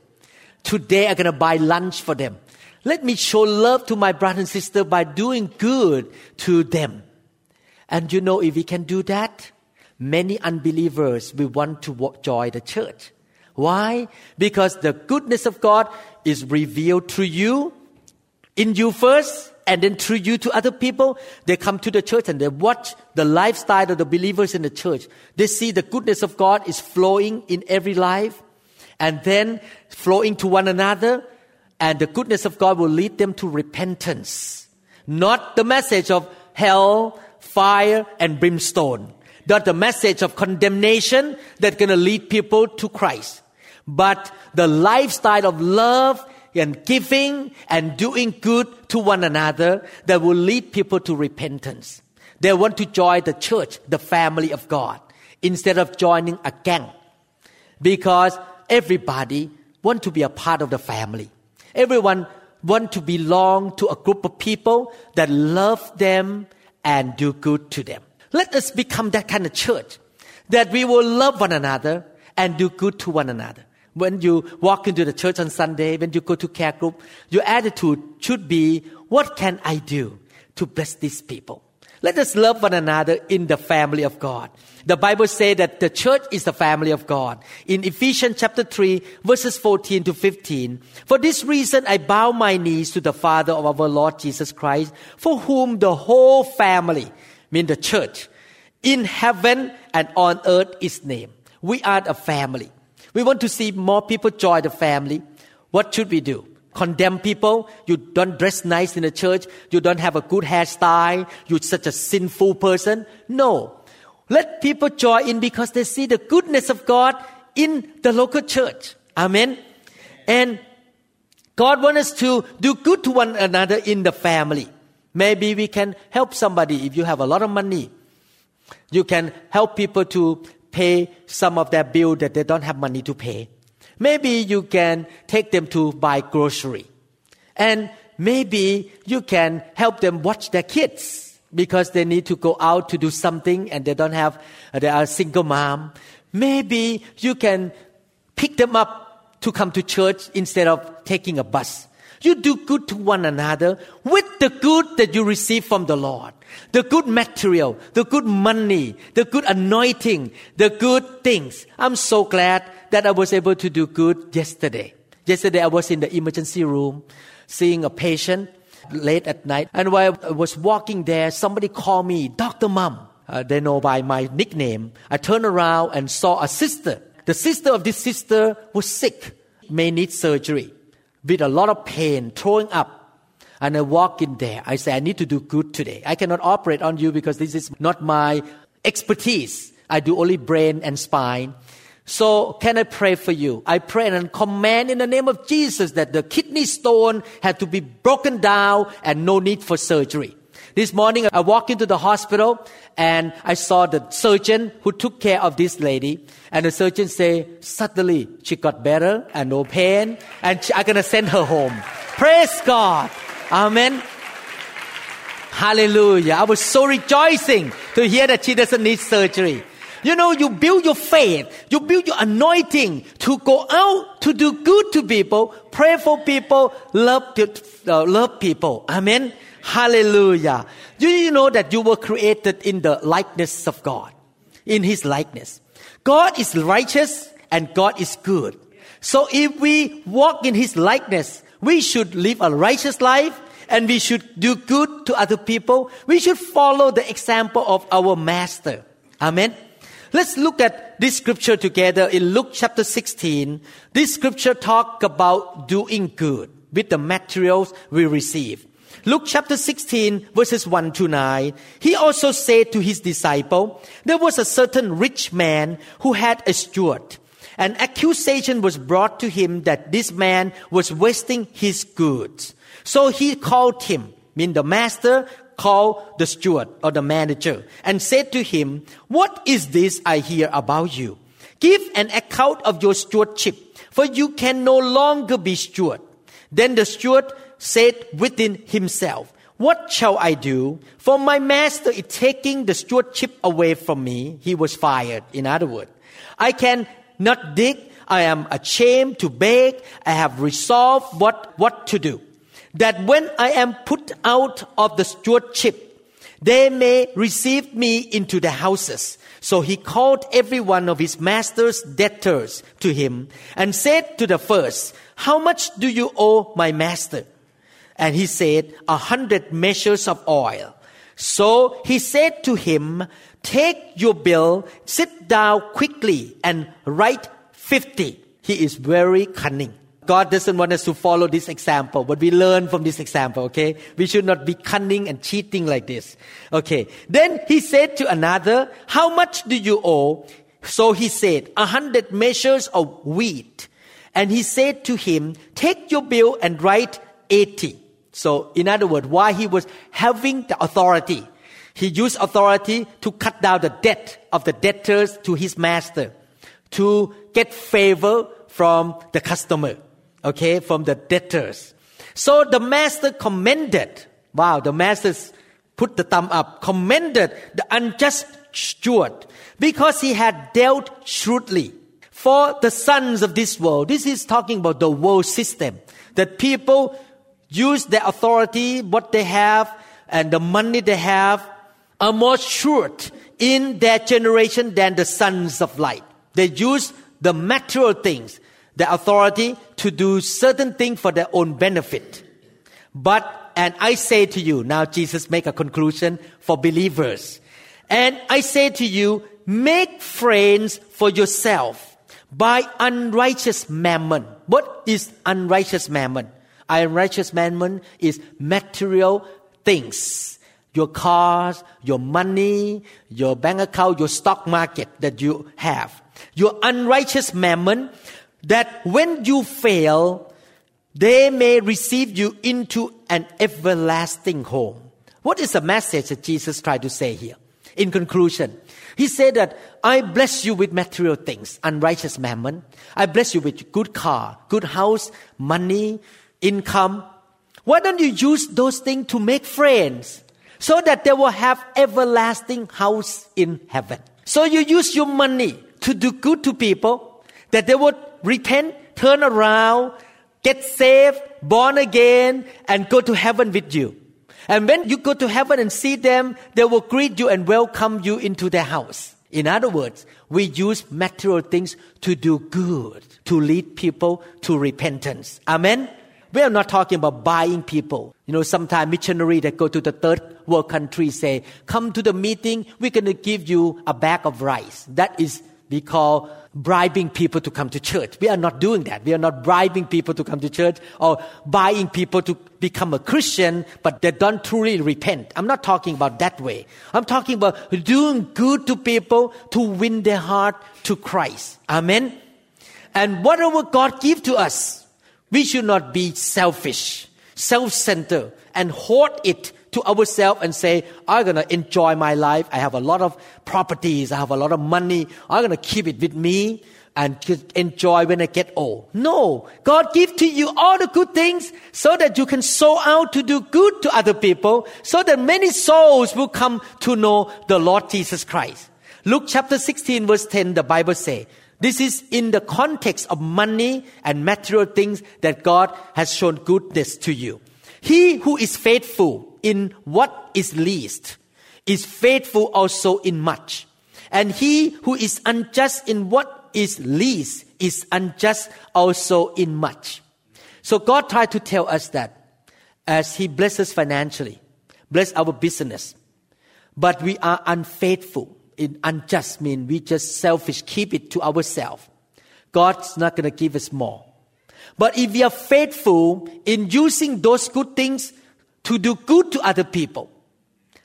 Today I'm going to buy lunch for them. Let me show love to my brother and sister by doing good to them. And you know, if we can do that, many unbelievers will want to join the church. Why? Because the goodness of God is revealed through you, in you first, and then through you to other people. They come to the church and they watch the lifestyle of the believers in the church. They see the goodness of God is flowing in every life and then flowing to one another. And the goodness of God will lead them to repentance. Not the message of hell, fire, and brimstone not the message of condemnation that's going to lead people to Christ, but the lifestyle of love and giving and doing good to one another that will lead people to repentance. They want to join the church, the family of God, instead of joining a gang. Because everybody want to be a part of the family. Everyone want to belong to a group of people that love them and do good to them. Let us become that kind of church that we will love one another and do good to one another. When you walk into the church on Sunday, when you go to care group, your attitude should be, what can I do to bless these people? Let us love one another in the family of God. The Bible says that the church is the family of God. In Ephesians chapter 3, verses 14 to 15, for this reason I bow my knees to the Father of our Lord Jesus Christ, for whom the whole family, mean the church, in heaven and on earth is name. We are a family. We want to see more people join the family. What should we do? condemn people. You don't dress nice in the church. You don't have a good hairstyle. You're such a sinful person. No. Let people join in because they see the goodness of God in the local church. Amen. And God wants us to do good to one another in the family. Maybe we can help somebody if you have a lot of money. You can help people to pay some of their bill that they don't have money to pay. Maybe you can take them to buy grocery. And maybe you can help them watch their kids because they need to go out to do something and they don't have, uh, they are a single mom. Maybe you can pick them up to come to church instead of taking a bus. You do good to one another with the good that you receive from the Lord. The good material, the good money, the good anointing, the good things. I'm so glad that I was able to do good yesterday. Yesterday I was in the emergency room seeing a patient late at night. And while I was walking there, somebody called me, Dr. Mom. Uh, they know by my nickname. I turned around and saw a sister. The sister of this sister was sick, may need surgery with a lot of pain, throwing up. And I walk in there. I say, I need to do good today. I cannot operate on you because this is not my expertise. I do only brain and spine. So can I pray for you? I pray and command in the name of Jesus that the kidney stone had to be broken down and no need for surgery. This morning I walked into the hospital and I saw the surgeon who took care of this lady. And the surgeon say, suddenly she got better and no pain and I'm gonna send her home. Praise God. Amen. Hallelujah. I was so rejoicing to hear that she doesn't need surgery. You know, you build your faith, you build your anointing to go out to do good to people, pray for people, love, uh, love people. Amen. Hallelujah. Do you know that you were created in the likeness of God? In His likeness. God is righteous and God is good. So if we walk in His likeness, we should live a righteous life and we should do good to other people. We should follow the example of our Master. Amen. Let's look at this scripture together in Luke chapter 16. This scripture talk about doing good with the materials we receive. Luke chapter 16 verses 1 to 9. He also said to his disciple, there was a certain rich man who had a steward. An accusation was brought to him that this man was wasting his goods. So he called him, mean the master called the steward or the manager and said to him, What is this I hear about you? Give an account of your stewardship, for you can no longer be steward. Then the steward said within himself, What shall I do? For my master is taking the stewardship away from me. He was fired, in other words. I can not dig. I am ashamed to beg. I have resolved what, what to do that when I am put out of the stewardship, they may receive me into the houses. So he called every one of his master's debtors to him and said to the first, How much do you owe my master? And he said, A hundred measures of oil. So he said to him, Take your bill, sit down quickly, and write fifty. He is very cunning. God doesn't want us to follow this example, but we learn from this example, okay? We should not be cunning and cheating like this. Okay. Then he said to another, how much do you owe? So he said, a hundred measures of wheat. And he said to him, take your bill and write 80. So in other words, why he was having the authority. He used authority to cut down the debt of the debtors to his master, to get favor from the customer okay, from the debtors. So the master commended, wow, the masters put the thumb up, commended the unjust steward because he had dealt shrewdly. for the sons of this world. This is talking about the world system that people use their authority, what they have, and the money they have are more sure in their generation than the sons of light. They use the material things, the authority to do certain things for their own benefit. But, and I say to you, now Jesus make a conclusion for believers. And I say to you, make friends for yourself by unrighteous mammon. What is unrighteous mammon? Unrighteous mammon is material things. Your cars, your money, your bank account, your stock market that you have. Your unrighteous mammon that when you fail, they may receive you into an everlasting home. What is the message that Jesus tried to say here? In conclusion, he said that I bless you with material things, unrighteous mammon. I bless you with good car, good house, money, income. Why don't you use those things to make friends so that they will have everlasting house in heaven? So you use your money to do good to people that they would repent, turn around, get saved, born again, and go to heaven with you. And when you go to heaven and see them, they will greet you and welcome you into their house. In other words, we use material things to do good, to lead people to repentance. Amen? We are not talking about buying people. You know, sometimes missionary that go to the third world country say, come to the meeting, we're going to give you a bag of rice. That is we call bribing people to come to church. We are not doing that. We are not bribing people to come to church or buying people to become a Christian, but they don't truly repent. I'm not talking about that way. I'm talking about doing good to people to win their heart to Christ. Amen. And whatever God gives to us, we should not be selfish, self-centered, and hoard it to ourselves and say, I'm going to enjoy my life. I have a lot of properties. I have a lot of money. I'm going to keep it with me and enjoy when I get old. No, God gives to you all the good things so that you can sow out to do good to other people so that many souls will come to know the Lord Jesus Christ. Luke chapter 16 verse 10, the Bible say, this is in the context of money and material things that God has shown goodness to you. He who is faithful in what is least is faithful also in much. And he who is unjust in what is least is unjust also in much. So God tried to tell us that as he blesses financially, bless our business, but we are unfaithful in unjust mean we just selfish, keep it to ourselves. God's not going to give us more. But if we are faithful in using those good things to do good to other people.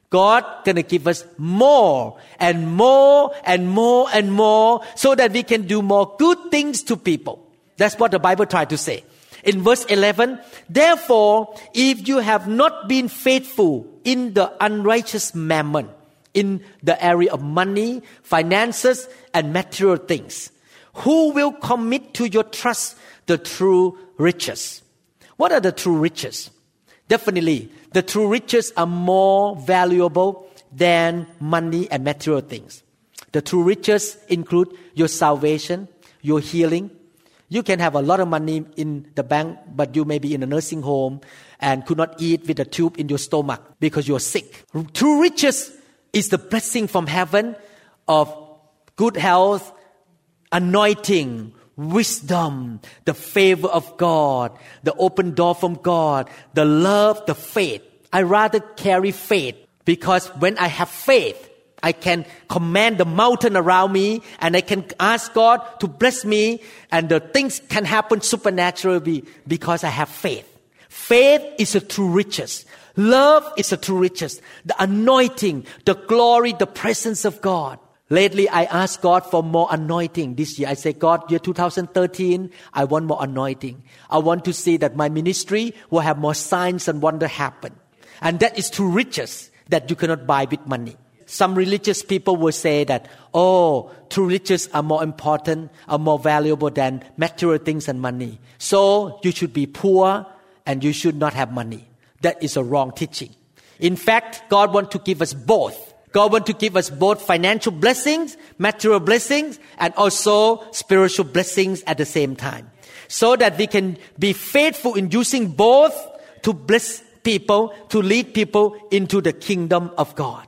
God gonna give us more and more and more and more so that we can do more good things to people. That's what the Bible tried to say. In verse 11, therefore, if you have not been faithful in the unrighteous mammon, in the area of money, finances, and material things, who will commit to your trust the true riches? What are the true riches? Definitely, the true riches are more valuable than money and material things. The true riches include your salvation, your healing. You can have a lot of money in the bank, but you may be in a nursing home and could not eat with a tube in your stomach because you're sick. True riches is the blessing from heaven of good health, anointing, wisdom, the favor of God, the open door from God, the love, the faith. I rather carry faith because when I have faith, I can command the mountain around me and I can ask God to bless me and the things can happen supernaturally because I have faith. Faith is a true riches. Love is the true riches. The anointing, the glory, the presence of God. Lately, I asked God for more anointing this year. I say, God, year 2013, I want more anointing. I want to see that my ministry will have more signs and wonder happen. And that is true riches that you cannot buy with money. Some religious people will say that, oh, true riches are more important, are more valuable than material things and money. So you should be poor and you should not have money. That is a wrong teaching. In fact, God wants to give us both God wants to give us both financial blessings, material blessings, and also spiritual blessings at the same time. So that we can be faithful in using both to bless people, to lead people into the kingdom of God.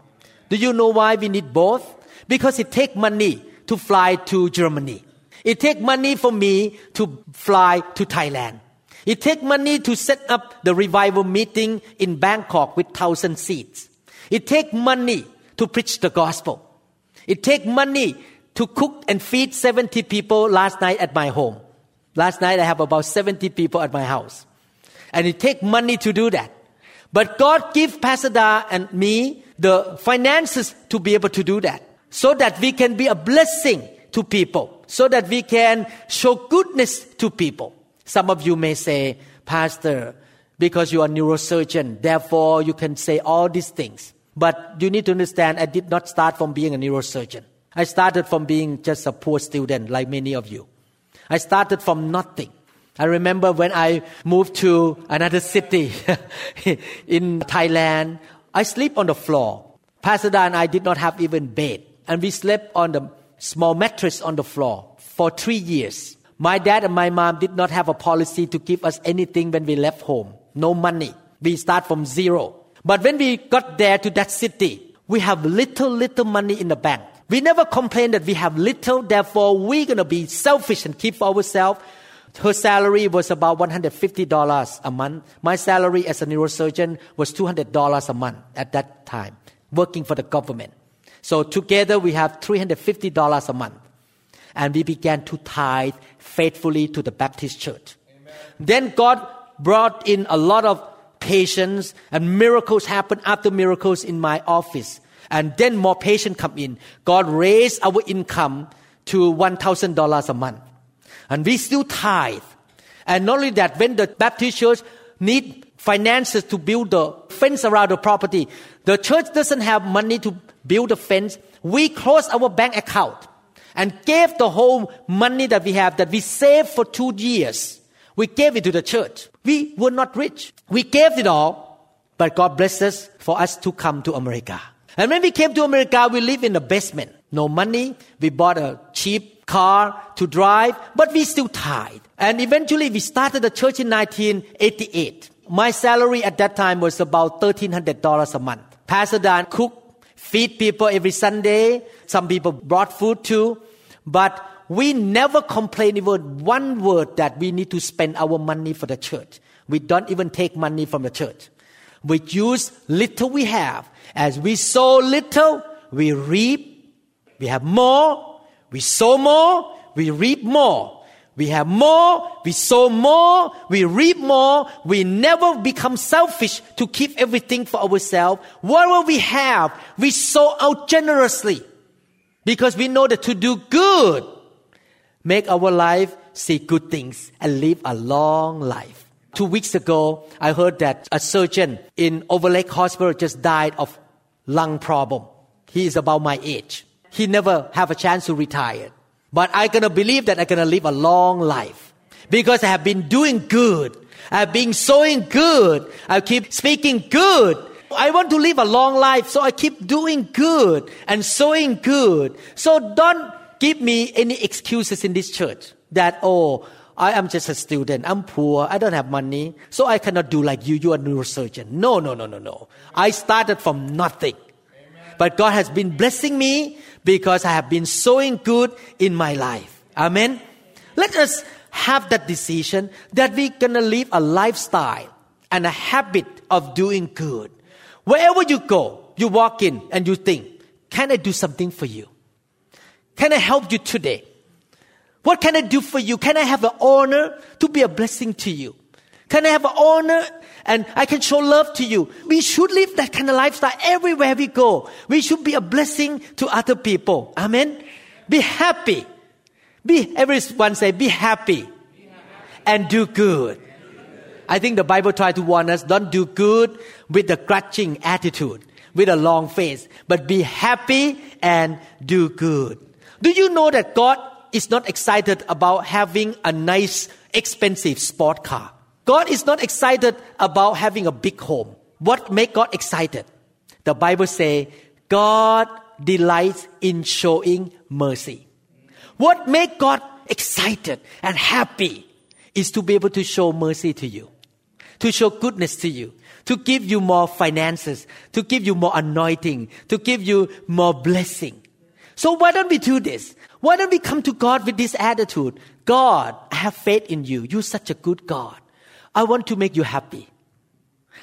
Do you know why we need both? Because it takes money to fly to Germany. It takes money for me to fly to Thailand. It takes money to set up the revival meeting in Bangkok with thousand seats. It takes money to preach the gospel. It takes money to cook and feed 70 people last night at my home. Last night I have about 70 people at my house. And it takes money to do that. But God give Pastor Da and me the finances to be able to do that. So that we can be a blessing to people. So that we can show goodness to people. Some of you may say, Pastor, because you are neurosurgeon, therefore you can say all these things. But you need to understand, I did not start from being a neurosurgeon. I started from being just a poor student like many of you. I started from nothing. I remember when I moved to another city in Thailand, I sleep on the floor. Pastor and I did not have even bed. And we slept on the small mattress on the floor for three years. My dad and my mom did not have a policy to give us anything when we left home. No money. We start from zero. But when we got there to that city, we have little, little money in the bank. We never complain that we have little, therefore we're gonna be selfish and keep for ourselves. Her salary was about $150 a month. My salary as a neurosurgeon was $200 a month at that time, working for the government. So together we have $350 a month. And we began to tithe faithfully to the Baptist church. Amen. Then God brought in a lot of patients and miracles happen after miracles in my office. And then more patients come in. God raised our income to $1,000 a month. And we still tithe. And not only that, when the Baptist church need finances to build the fence around the property, the church doesn't have money to build the fence. We close our bank account and gave the whole money that we have that we saved for two years. We gave it to the church. We were not rich. We gave it all, but God blessed us for us to come to America. And when we came to America, we lived in the basement. No money. We bought a cheap car to drive, but we still tied. And eventually we started the church in 1988. My salary at that time was about $1,300 a month. Pastor Dan cooked, feed people every Sunday. Some people brought food too. But we never complain even one word that we need to spend our money for the church. We don't even take money from the church. We use little we have. As we sow little, we reap. We have more. We sow more. We reap more. We have more, we sow more, we reap more. We never become selfish to keep everything for ourselves. Whatever we have, we sow out generously because we know that to do good make our life see good things and live a long life. Two weeks ago, I heard that a surgeon in Overlake Hospital just died of lung problem. He is about my age. He never have a chance to retire. But I'm gonna believe that I'm gonna live a long life because I have been doing good. I have been sowing good. I keep speaking good. I want to live a long life, so I keep doing good and sowing good. So don't give me any excuses in this church that, oh, I am just a student. I'm poor. I don't have money. So I cannot do like you. You are a neurosurgeon. No, no, no, no, no. I started from nothing. Amen. But God has been blessing me because I have been sowing good in my life. Amen. Let us have that decision that we're gonna live a lifestyle and a habit of doing good. Wherever you go, you walk in and you think, can I do something for you? Can I help you today? What can I do for you? Can I have an honor to be a blessing to you? Can I have an honor and I can show love to you? We should live that kind of lifestyle everywhere we go. We should be a blessing to other people. Amen. Be happy. Be everyone say be happy and do good. I think the Bible tries to warn us don't do good with a grudging attitude, with a long face, but be happy and do good. Do you know that God is not excited about having a nice, expensive sport car? God is not excited about having a big home. What make God excited? The Bible say God delights in showing mercy. What makes God excited and happy is to be able to show mercy to you, to show goodness to you, to give you more finances, to give you more anointing, to give you more blessing. So why don't we do this? Why don't we come to God with this attitude? God, I have faith in you. You're such a good God. I want to make you happy.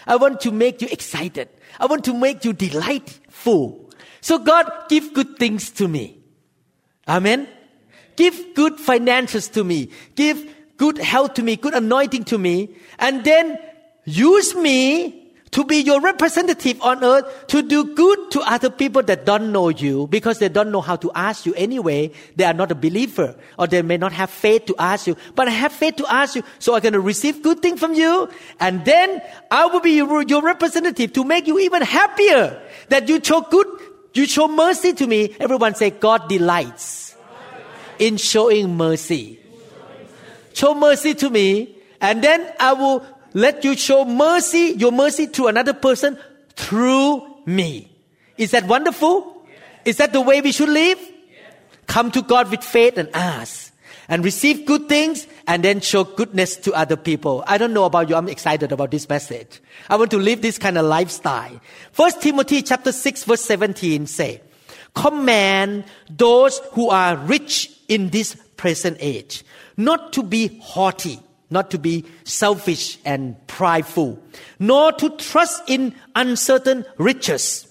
I want to make you excited. I want to make you delightful. So God, give good things to me. Amen. Give good finances to me. Give good health to me, good anointing to me. And then use me to be your representative on earth to do good to other people that don't know you because they don't know how to ask you anyway. They are not a believer or they may not have faith to ask you, but I have faith to ask you. So I'm going to receive good thing from you. And then I will be your representative to make you even happier that you show good, you show mercy to me. Everyone say God delights in showing mercy. Show mercy to me and then I will let you show mercy, your mercy to another person through me. Is that wonderful? Yes. Is that the way we should live? Yes. Come to God with faith and ask and receive good things and then show goodness to other people. I don't know about you. I'm excited about this message. I want to live this kind of lifestyle. First Timothy chapter 6 verse 17 say, command those who are rich in this present age not to be haughty not to be selfish and prideful, nor to trust in uncertain riches.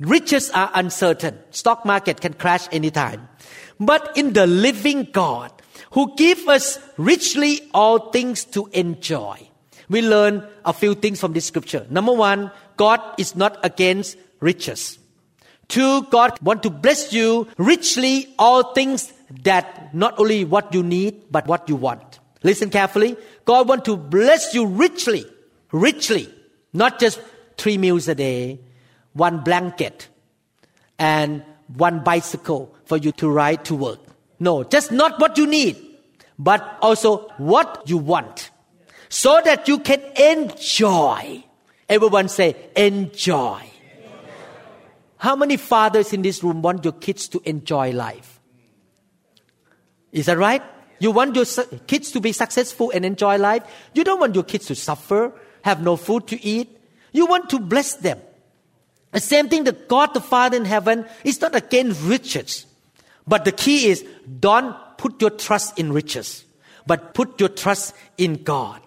Riches are uncertain. Stock market can crash anytime. But in the living God, who give us richly all things to enjoy. We learn a few things from this scripture. Number one, God is not against riches. Two, God want to bless you richly all things that not only what you need, but what you want. Listen carefully. God wants to bless you richly, richly, not just three meals a day, one blanket, and one bicycle for you to ride to work. No, just not what you need, but also what you want, so that you can enjoy. Everyone say, enjoy. How many fathers in this room want your kids to enjoy life? Is that right? You want your kids to be successful and enjoy life. You don't want your kids to suffer, have no food to eat. You want to bless them. The same thing that God the Father in heaven is not against riches. But the key is don't put your trust in riches, but put your trust in God.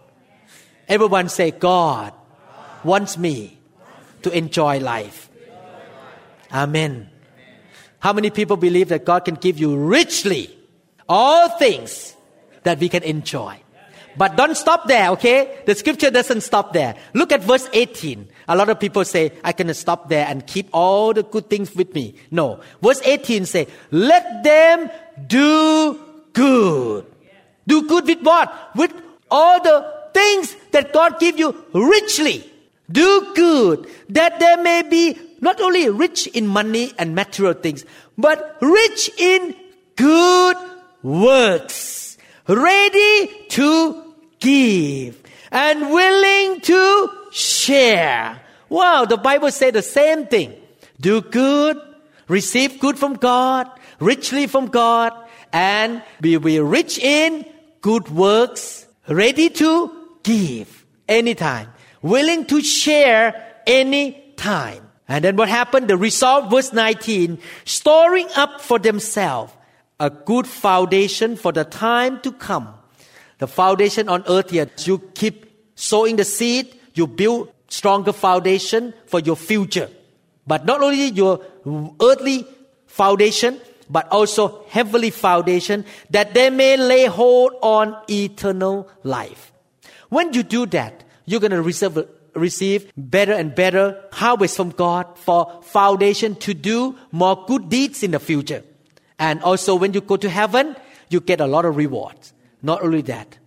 Everyone say, God wants me to enjoy life. Amen. How many people believe that God can give you richly all things that we can enjoy. But don't stop there, okay? The scripture doesn't stop there. Look at verse 18. A lot of people say, I can stop there and keep all the good things with me. No. Verse 18 say, let them do good. Do good with what? With all the things that God give you richly. Do good that there may be not only rich in money and material things, but rich in good works, ready to give and willing to share. Wow, the Bible said the same thing. Do good, receive good from God, richly from God, and be, be rich in good works, ready to give anytime, willing to share anytime. And then what happened? The result, verse 19, storing up for themselves a good foundation for the time to come. The foundation on earth here, you keep sowing the seed, you build stronger foundation for your future. But not only your earthly foundation, but also heavenly foundation that they may lay hold on eternal life. When you do that, you're going to receive, receive better and better harvest from God for foundation to do more good deeds in the future. And also, when you go to heaven, you get a lot of rewards. Not only that,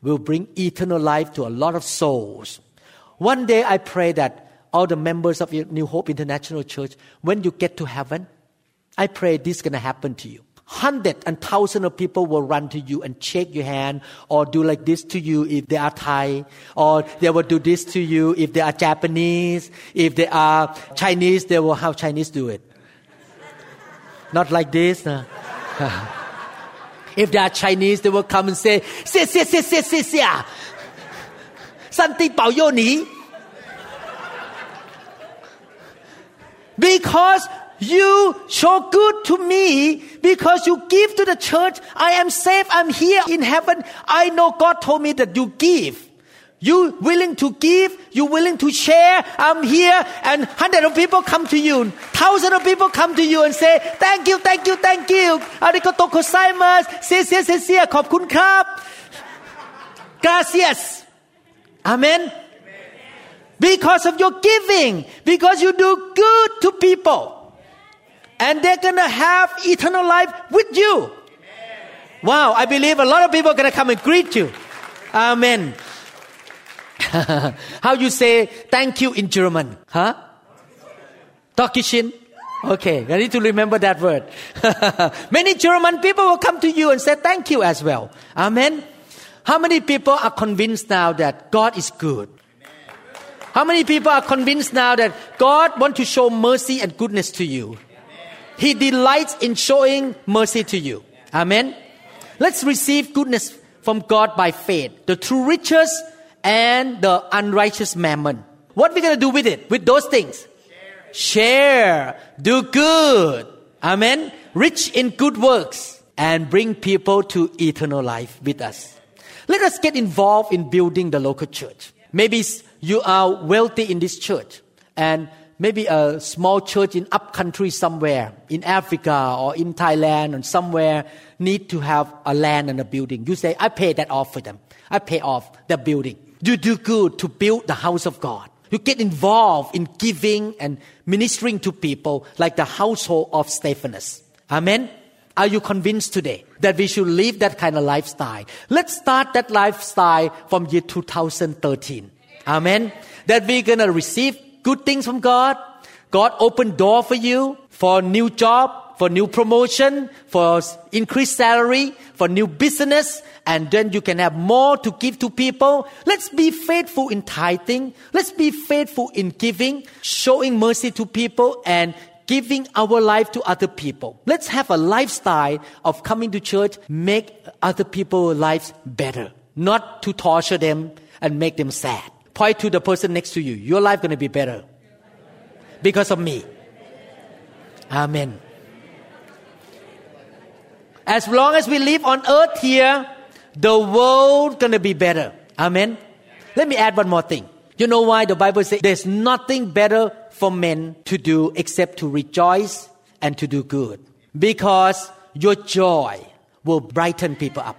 will bring eternal life to a lot of souls. One day, I pray that all the members of New Hope International Church, when you get to heaven, I pray this is going to happen to you. hundred and thousand of people will run to you and shake your hand or do like this to you if they are Thai, or they will do this to you if they are Japanese. If they are Chinese, they will have Chinese do it Not like this. No. if they are Chinese, they will come and say, 谢谢谢谢谢谢，上帝保佑你。because you show good to me because you give to the church. I am safe. I'm here in heaven. I know God told me that you give. You willing to give, you willing to share. I'm here and hundred of people come to you. Thousand of people come to you and say, thank you, thank you, thank you. อาริโกโตโกไซมัสเสียเสียเสียเสียขอบคุณครับ Gracias. Amen. Because of your giving, because you do good to people. And they're gonna have eternal life with you. Wow, I believe a lot of people are gonna come and greet you. Amen. How you say thank you in German? Huh? Tokishin? Okay, I need to remember that word. Many German people will come to you and say thank you as well. Amen. How many people are convinced now that God is good? How many people are convinced now that God wants to show mercy and goodness to you? He delights in showing mercy to you. Amen. Let's receive goodness from God by faith. The true riches and the unrighteous mammon. What are we going to do with it? With those things? Share. Do good. Amen. Rich in good works and bring people to eternal life with us. Let us get involved in building the local church. Maybe you are wealthy in this church and maybe a small church in up country somewhere in Africa or in Thailand or somewhere need to have a land and a building. You say, I pay that off for them. I pay off the building. You do good to build the house of God. You get involved in giving and ministering to people like the household of Stephanas. Amen. Are you convinced today that we should live that kind of lifestyle? Let's start that lifestyle from year 2013. Amen. That we're gonna receive good things from God. God open door for you for new job, for new promotion, for increased salary, for new business, and then you can have more to give to people. Let's be faithful in tithing. Let's be faithful in giving, showing mercy to people, and giving our life to other people. Let's have a lifestyle of coming to church, make other people's lives better, not to torture them and make them sad. Point to the person next to you. Your life going to be better because of me. Amen. As long as we live on earth here, the world gonna be better. Amen. Let me add one more thing. You know why the Bible says there's nothing better for men to do except to rejoice and to do good. Because your joy will brighten people up.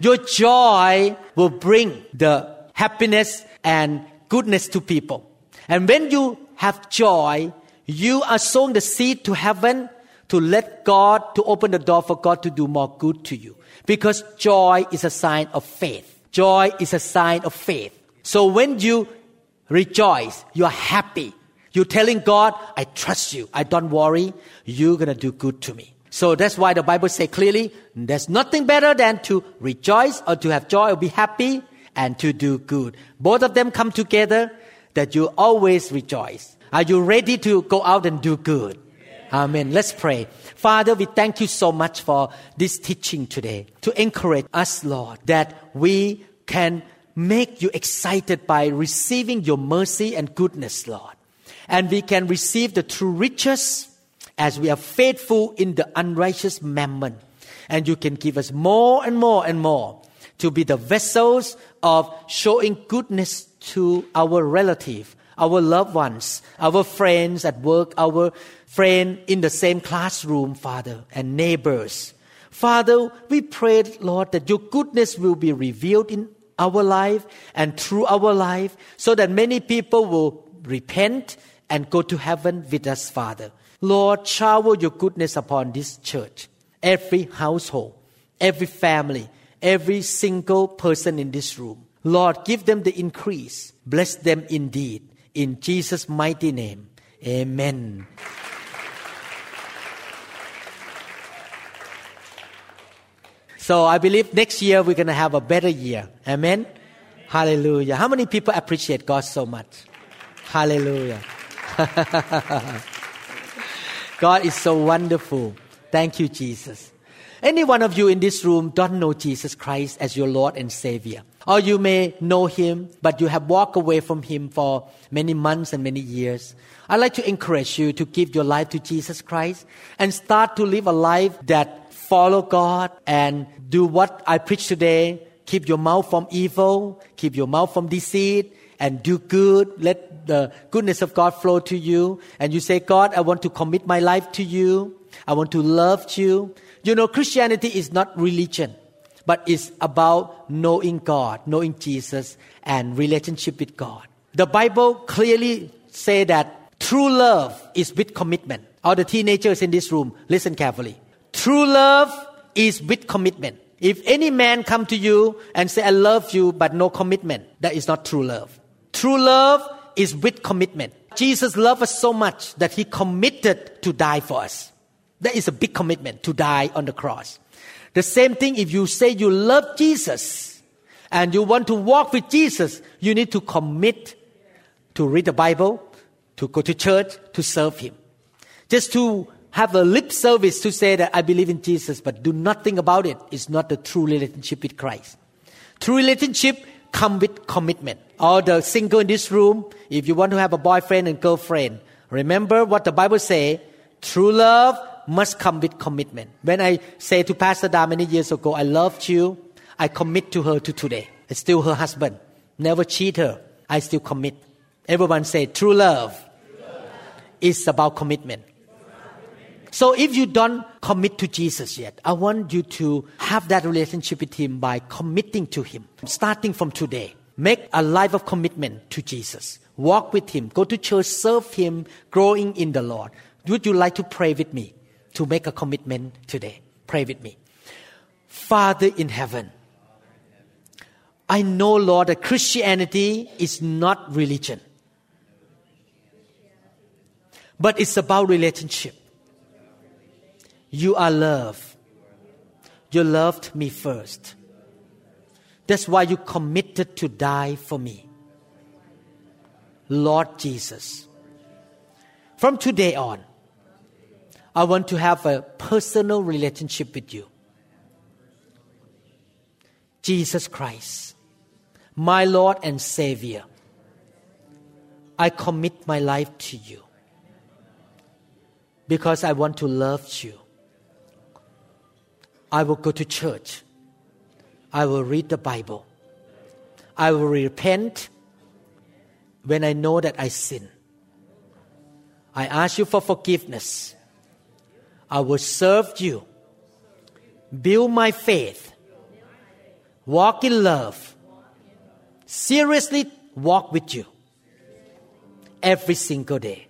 Your joy will bring the happiness and goodness to people. And when you have joy, you are sowing the seed to heaven to let God, to open the door for God to do more good to you. Because joy is a sign of faith. Joy is a sign of faith. So when you rejoice, you are happy. You're telling God, I trust you. I don't worry. You're going to do good to me. So that's why the Bible says clearly, there's nothing better than to rejoice or to have joy or be happy and to do good. Both of them come together that you always rejoice. Are you ready to go out and do good? Amen. Let's pray. Father, we thank you so much for this teaching today to encourage us, Lord, that we can make you excited by receiving your mercy and goodness, Lord. And we can receive the true riches as we are faithful in the unrighteous mammon. And you can give us more and more and more to be the vessels of showing goodness to our relative, our loved ones, our friends at work, our friend in the same classroom, Father, and neighbors. Father, we pray, Lord, that your goodness will be revealed in our life and through our life so that many people will repent and go to heaven with us, Father. Lord, shower your goodness upon this church, every household, every family, every single person in this room. Lord, give them the increase. Bless them indeed. In Jesus' mighty name. Amen. So I believe next year we're going to have a better year. Amen. Hallelujah. How many people appreciate God so much? Hallelujah. God is so wonderful. Thank you, Jesus. Any one of you in this room don't know Jesus Christ as your Lord and Savior. Or you may know Him, but you have walked away from Him for many months and many years. I'd like to encourage you to give your life to Jesus Christ and start to live a life that follow God and do what I preach today. Keep your mouth from evil, keep your mouth from deceit, and do good. Let the goodness of God flow to you. And you say, God, I want to commit my life to you. I want to love you. You know, Christianity is not religion, but it's about knowing God, knowing Jesus, and relationship with God. The Bible clearly say that true love is with commitment. All the teenagers in this room, listen carefully. True love is with commitment. If any man come to you and say, I love you, but no commitment, that is not true love. True love is with commitment. Jesus loved us so much that he committed to die for us. That is a big commitment to die on the cross. The same thing if you say you love Jesus and you want to walk with Jesus, you need to commit to read the Bible, to go to church, to serve Him. Just to have a lip service to say that I believe in Jesus, but do nothing about it is not the true relationship with Christ. True relationship come with commitment. All the single in this room, if you want to have a boyfriend and girlfriend, remember what the Bible say, true love must come with commitment. When I say to Pastor Da many years ago, I loved you, I commit to her to today. It's still her husband. Never cheat her. I still commit. Everyone say, true love, true love. is about commitment. So if you don't commit to Jesus yet, I want you to have that relationship with Him by committing to Him, starting from today. Make a life of commitment to Jesus. Walk with Him. Go to church, serve Him, growing in the Lord. Would you like to pray with me to make a commitment today? Pray with me. Father in heaven, I know, Lord, that Christianity is not religion, but it's about relationship. You are love. You loved me first. That's why you committed to die for me. Lord Jesus. From today on, I want to have a personal relationship with you. Jesus Christ, my Lord and Savior, I commit my life to you because I want to love you. I will go to church. I will read the Bible. I will repent when I know that I sin. I ask you for forgiveness. I will serve you, build my faith, walk in love, seriously walk with you every single day.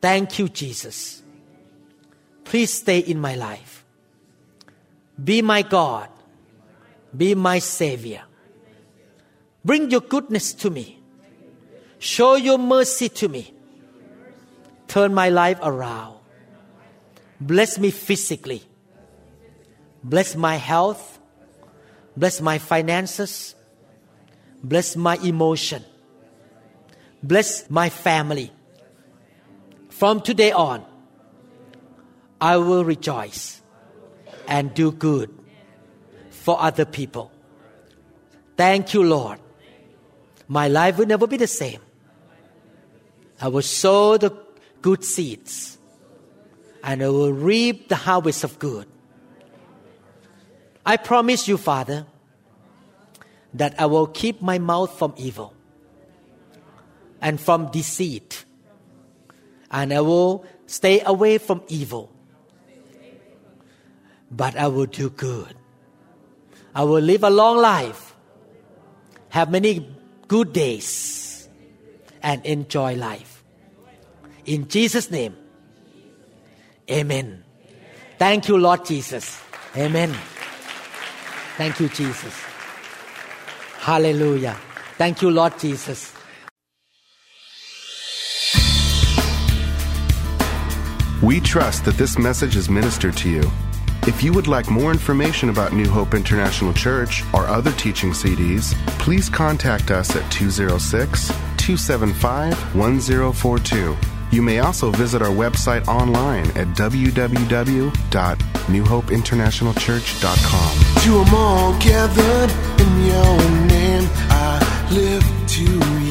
Thank you, Jesus. Please stay in my life. Be my God. Be my Savior. Bring your goodness to me. Show your mercy to me. Turn my life around. Bless me physically. Bless my health. Bless my finances. Bless my emotion. Bless my family. From today on, I will rejoice and do good for other people. Thank you, Lord. My life will never be the same. I will sow the good seeds and I will reap the harvest of good. I promise you, Father, that I will keep my mouth from evil and from deceit, and I will stay away from evil but I will do good. I will live a long life, have many good days, and enjoy life. In Jesus' name, Amen. Thank you, Lord Jesus. Amen. Thank you, Jesus. Hallelujah. Thank you, Lord Jesus. We trust that this message is ministered to you. If you would like more information about New Hope International Church or other teaching CDs, please contact us at 206 275 1042. You may also visit our website online at www.newhopeinternationalchurch.com. To them all gathered in your name, I live to you.